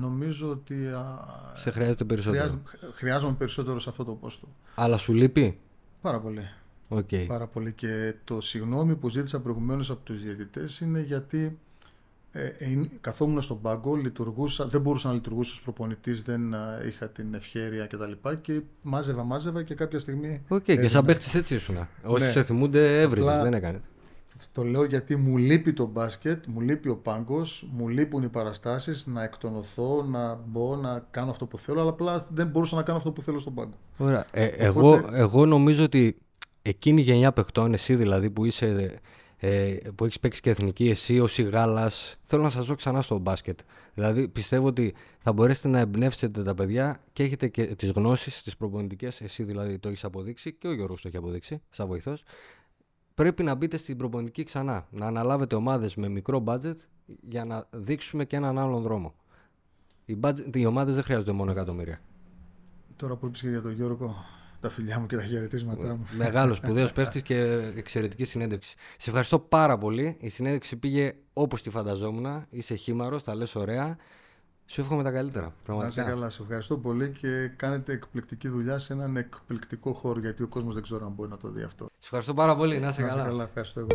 νομίζω ότι α, Σε χρειάζεται περισσότερο. χρειάζ- χρειάζομαι περισσότερο σε αυτό το πόστο. Αλλά σου λείπει; Πάρα πολύ. Οκ. Πάρα πολύ. Και το συγγνώμη που ζήτησα προηγουμένως από τους διαιτητές είναι γιατί ε, ε, καθόμουν στον πάγκο, λειτουργούσα, δεν μπορούσα να λειτουργήσω ως προπονητής, δεν α, είχα την ευχέρεια κτλ. Και, και μάζευα, μάζευα και κάποια στιγμή Οκ, και έδινα. σαν παίχτης έτσι ήσουν. Όσοι Ναι. σε θυμούνται, έβριζες, Απλά- δεν έκανε. Το λέω γιατί μου λείπει το μπάσκετ, μου λείπει ο πάγκος, μου λείπουν οι παραστάσεις, να εκτονωθώ, να μπω, να κάνω αυτό που θέλω, αλλά απλά δεν μπορούσα να κάνω αυτό που θέλω στον πάγκο. Ωραία. Ε, εγώ, Οπότε- εγώ νομίζω ότι εκείνη η γενιά παιχτών, εσύ δηλαδή που είσαι. Ε, που έχεις παίξει και εθνική, εσύ ο Σιγάλα, θέλω να σας δω ξανά στο μπάσκετ. Δηλαδή πιστεύω ότι θα μπορέσετε να εμπνεύσετε τα παιδιά και έχετε και τις γνώσεις, τις προπονητικές. Εσύ δηλαδή το έχεις αποδείξει και ο Γιώργος το έχει αποδείξει, σαν βοηθός. Πρέπει να μπείτε στην προπονητική ξανά. Να αναλάβετε ομάδες με μικρό budget για να δείξουμε και έναν άλλον δρόμο. Οι, budget, οι ομάδες δεν χρειάζονται μόνο εκατομμύρια. Τώρα που είπες και για τον Γιώργο, τα φιλιά μου και τα χαιρετίσματά μου. Μεγάλος <laughs> σπουδαίος παίχτης και εξαιρετική συνέντευξη. Σε ευχαριστώ πάρα πολύ. Η συνέντευξη πήγε όπως τη φανταζόμουν. Είσαι χήμαρος, τα λες ωραία. Σου εύχομαι τα καλύτερα. Να είσαι Πραγματικά. καλά, σε ευχαριστώ πολύ και κάνετε εκπληκτική δουλειά σε έναν εκπληκτικό χώρο γιατί ο κόσμος δεν ξέρω αν μπορεί να το δει αυτό. Σε ευχαριστώ πάρα πολύ. Να είσαι Να είσαι καλά. καλά, ευχαριστώ εγώ.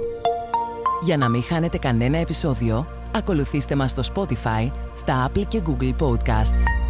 Για να μην χάνετε κανένα επεισόδιο, ακολουθήστε μας στο Spotify, στα Apple και Google Podcasts.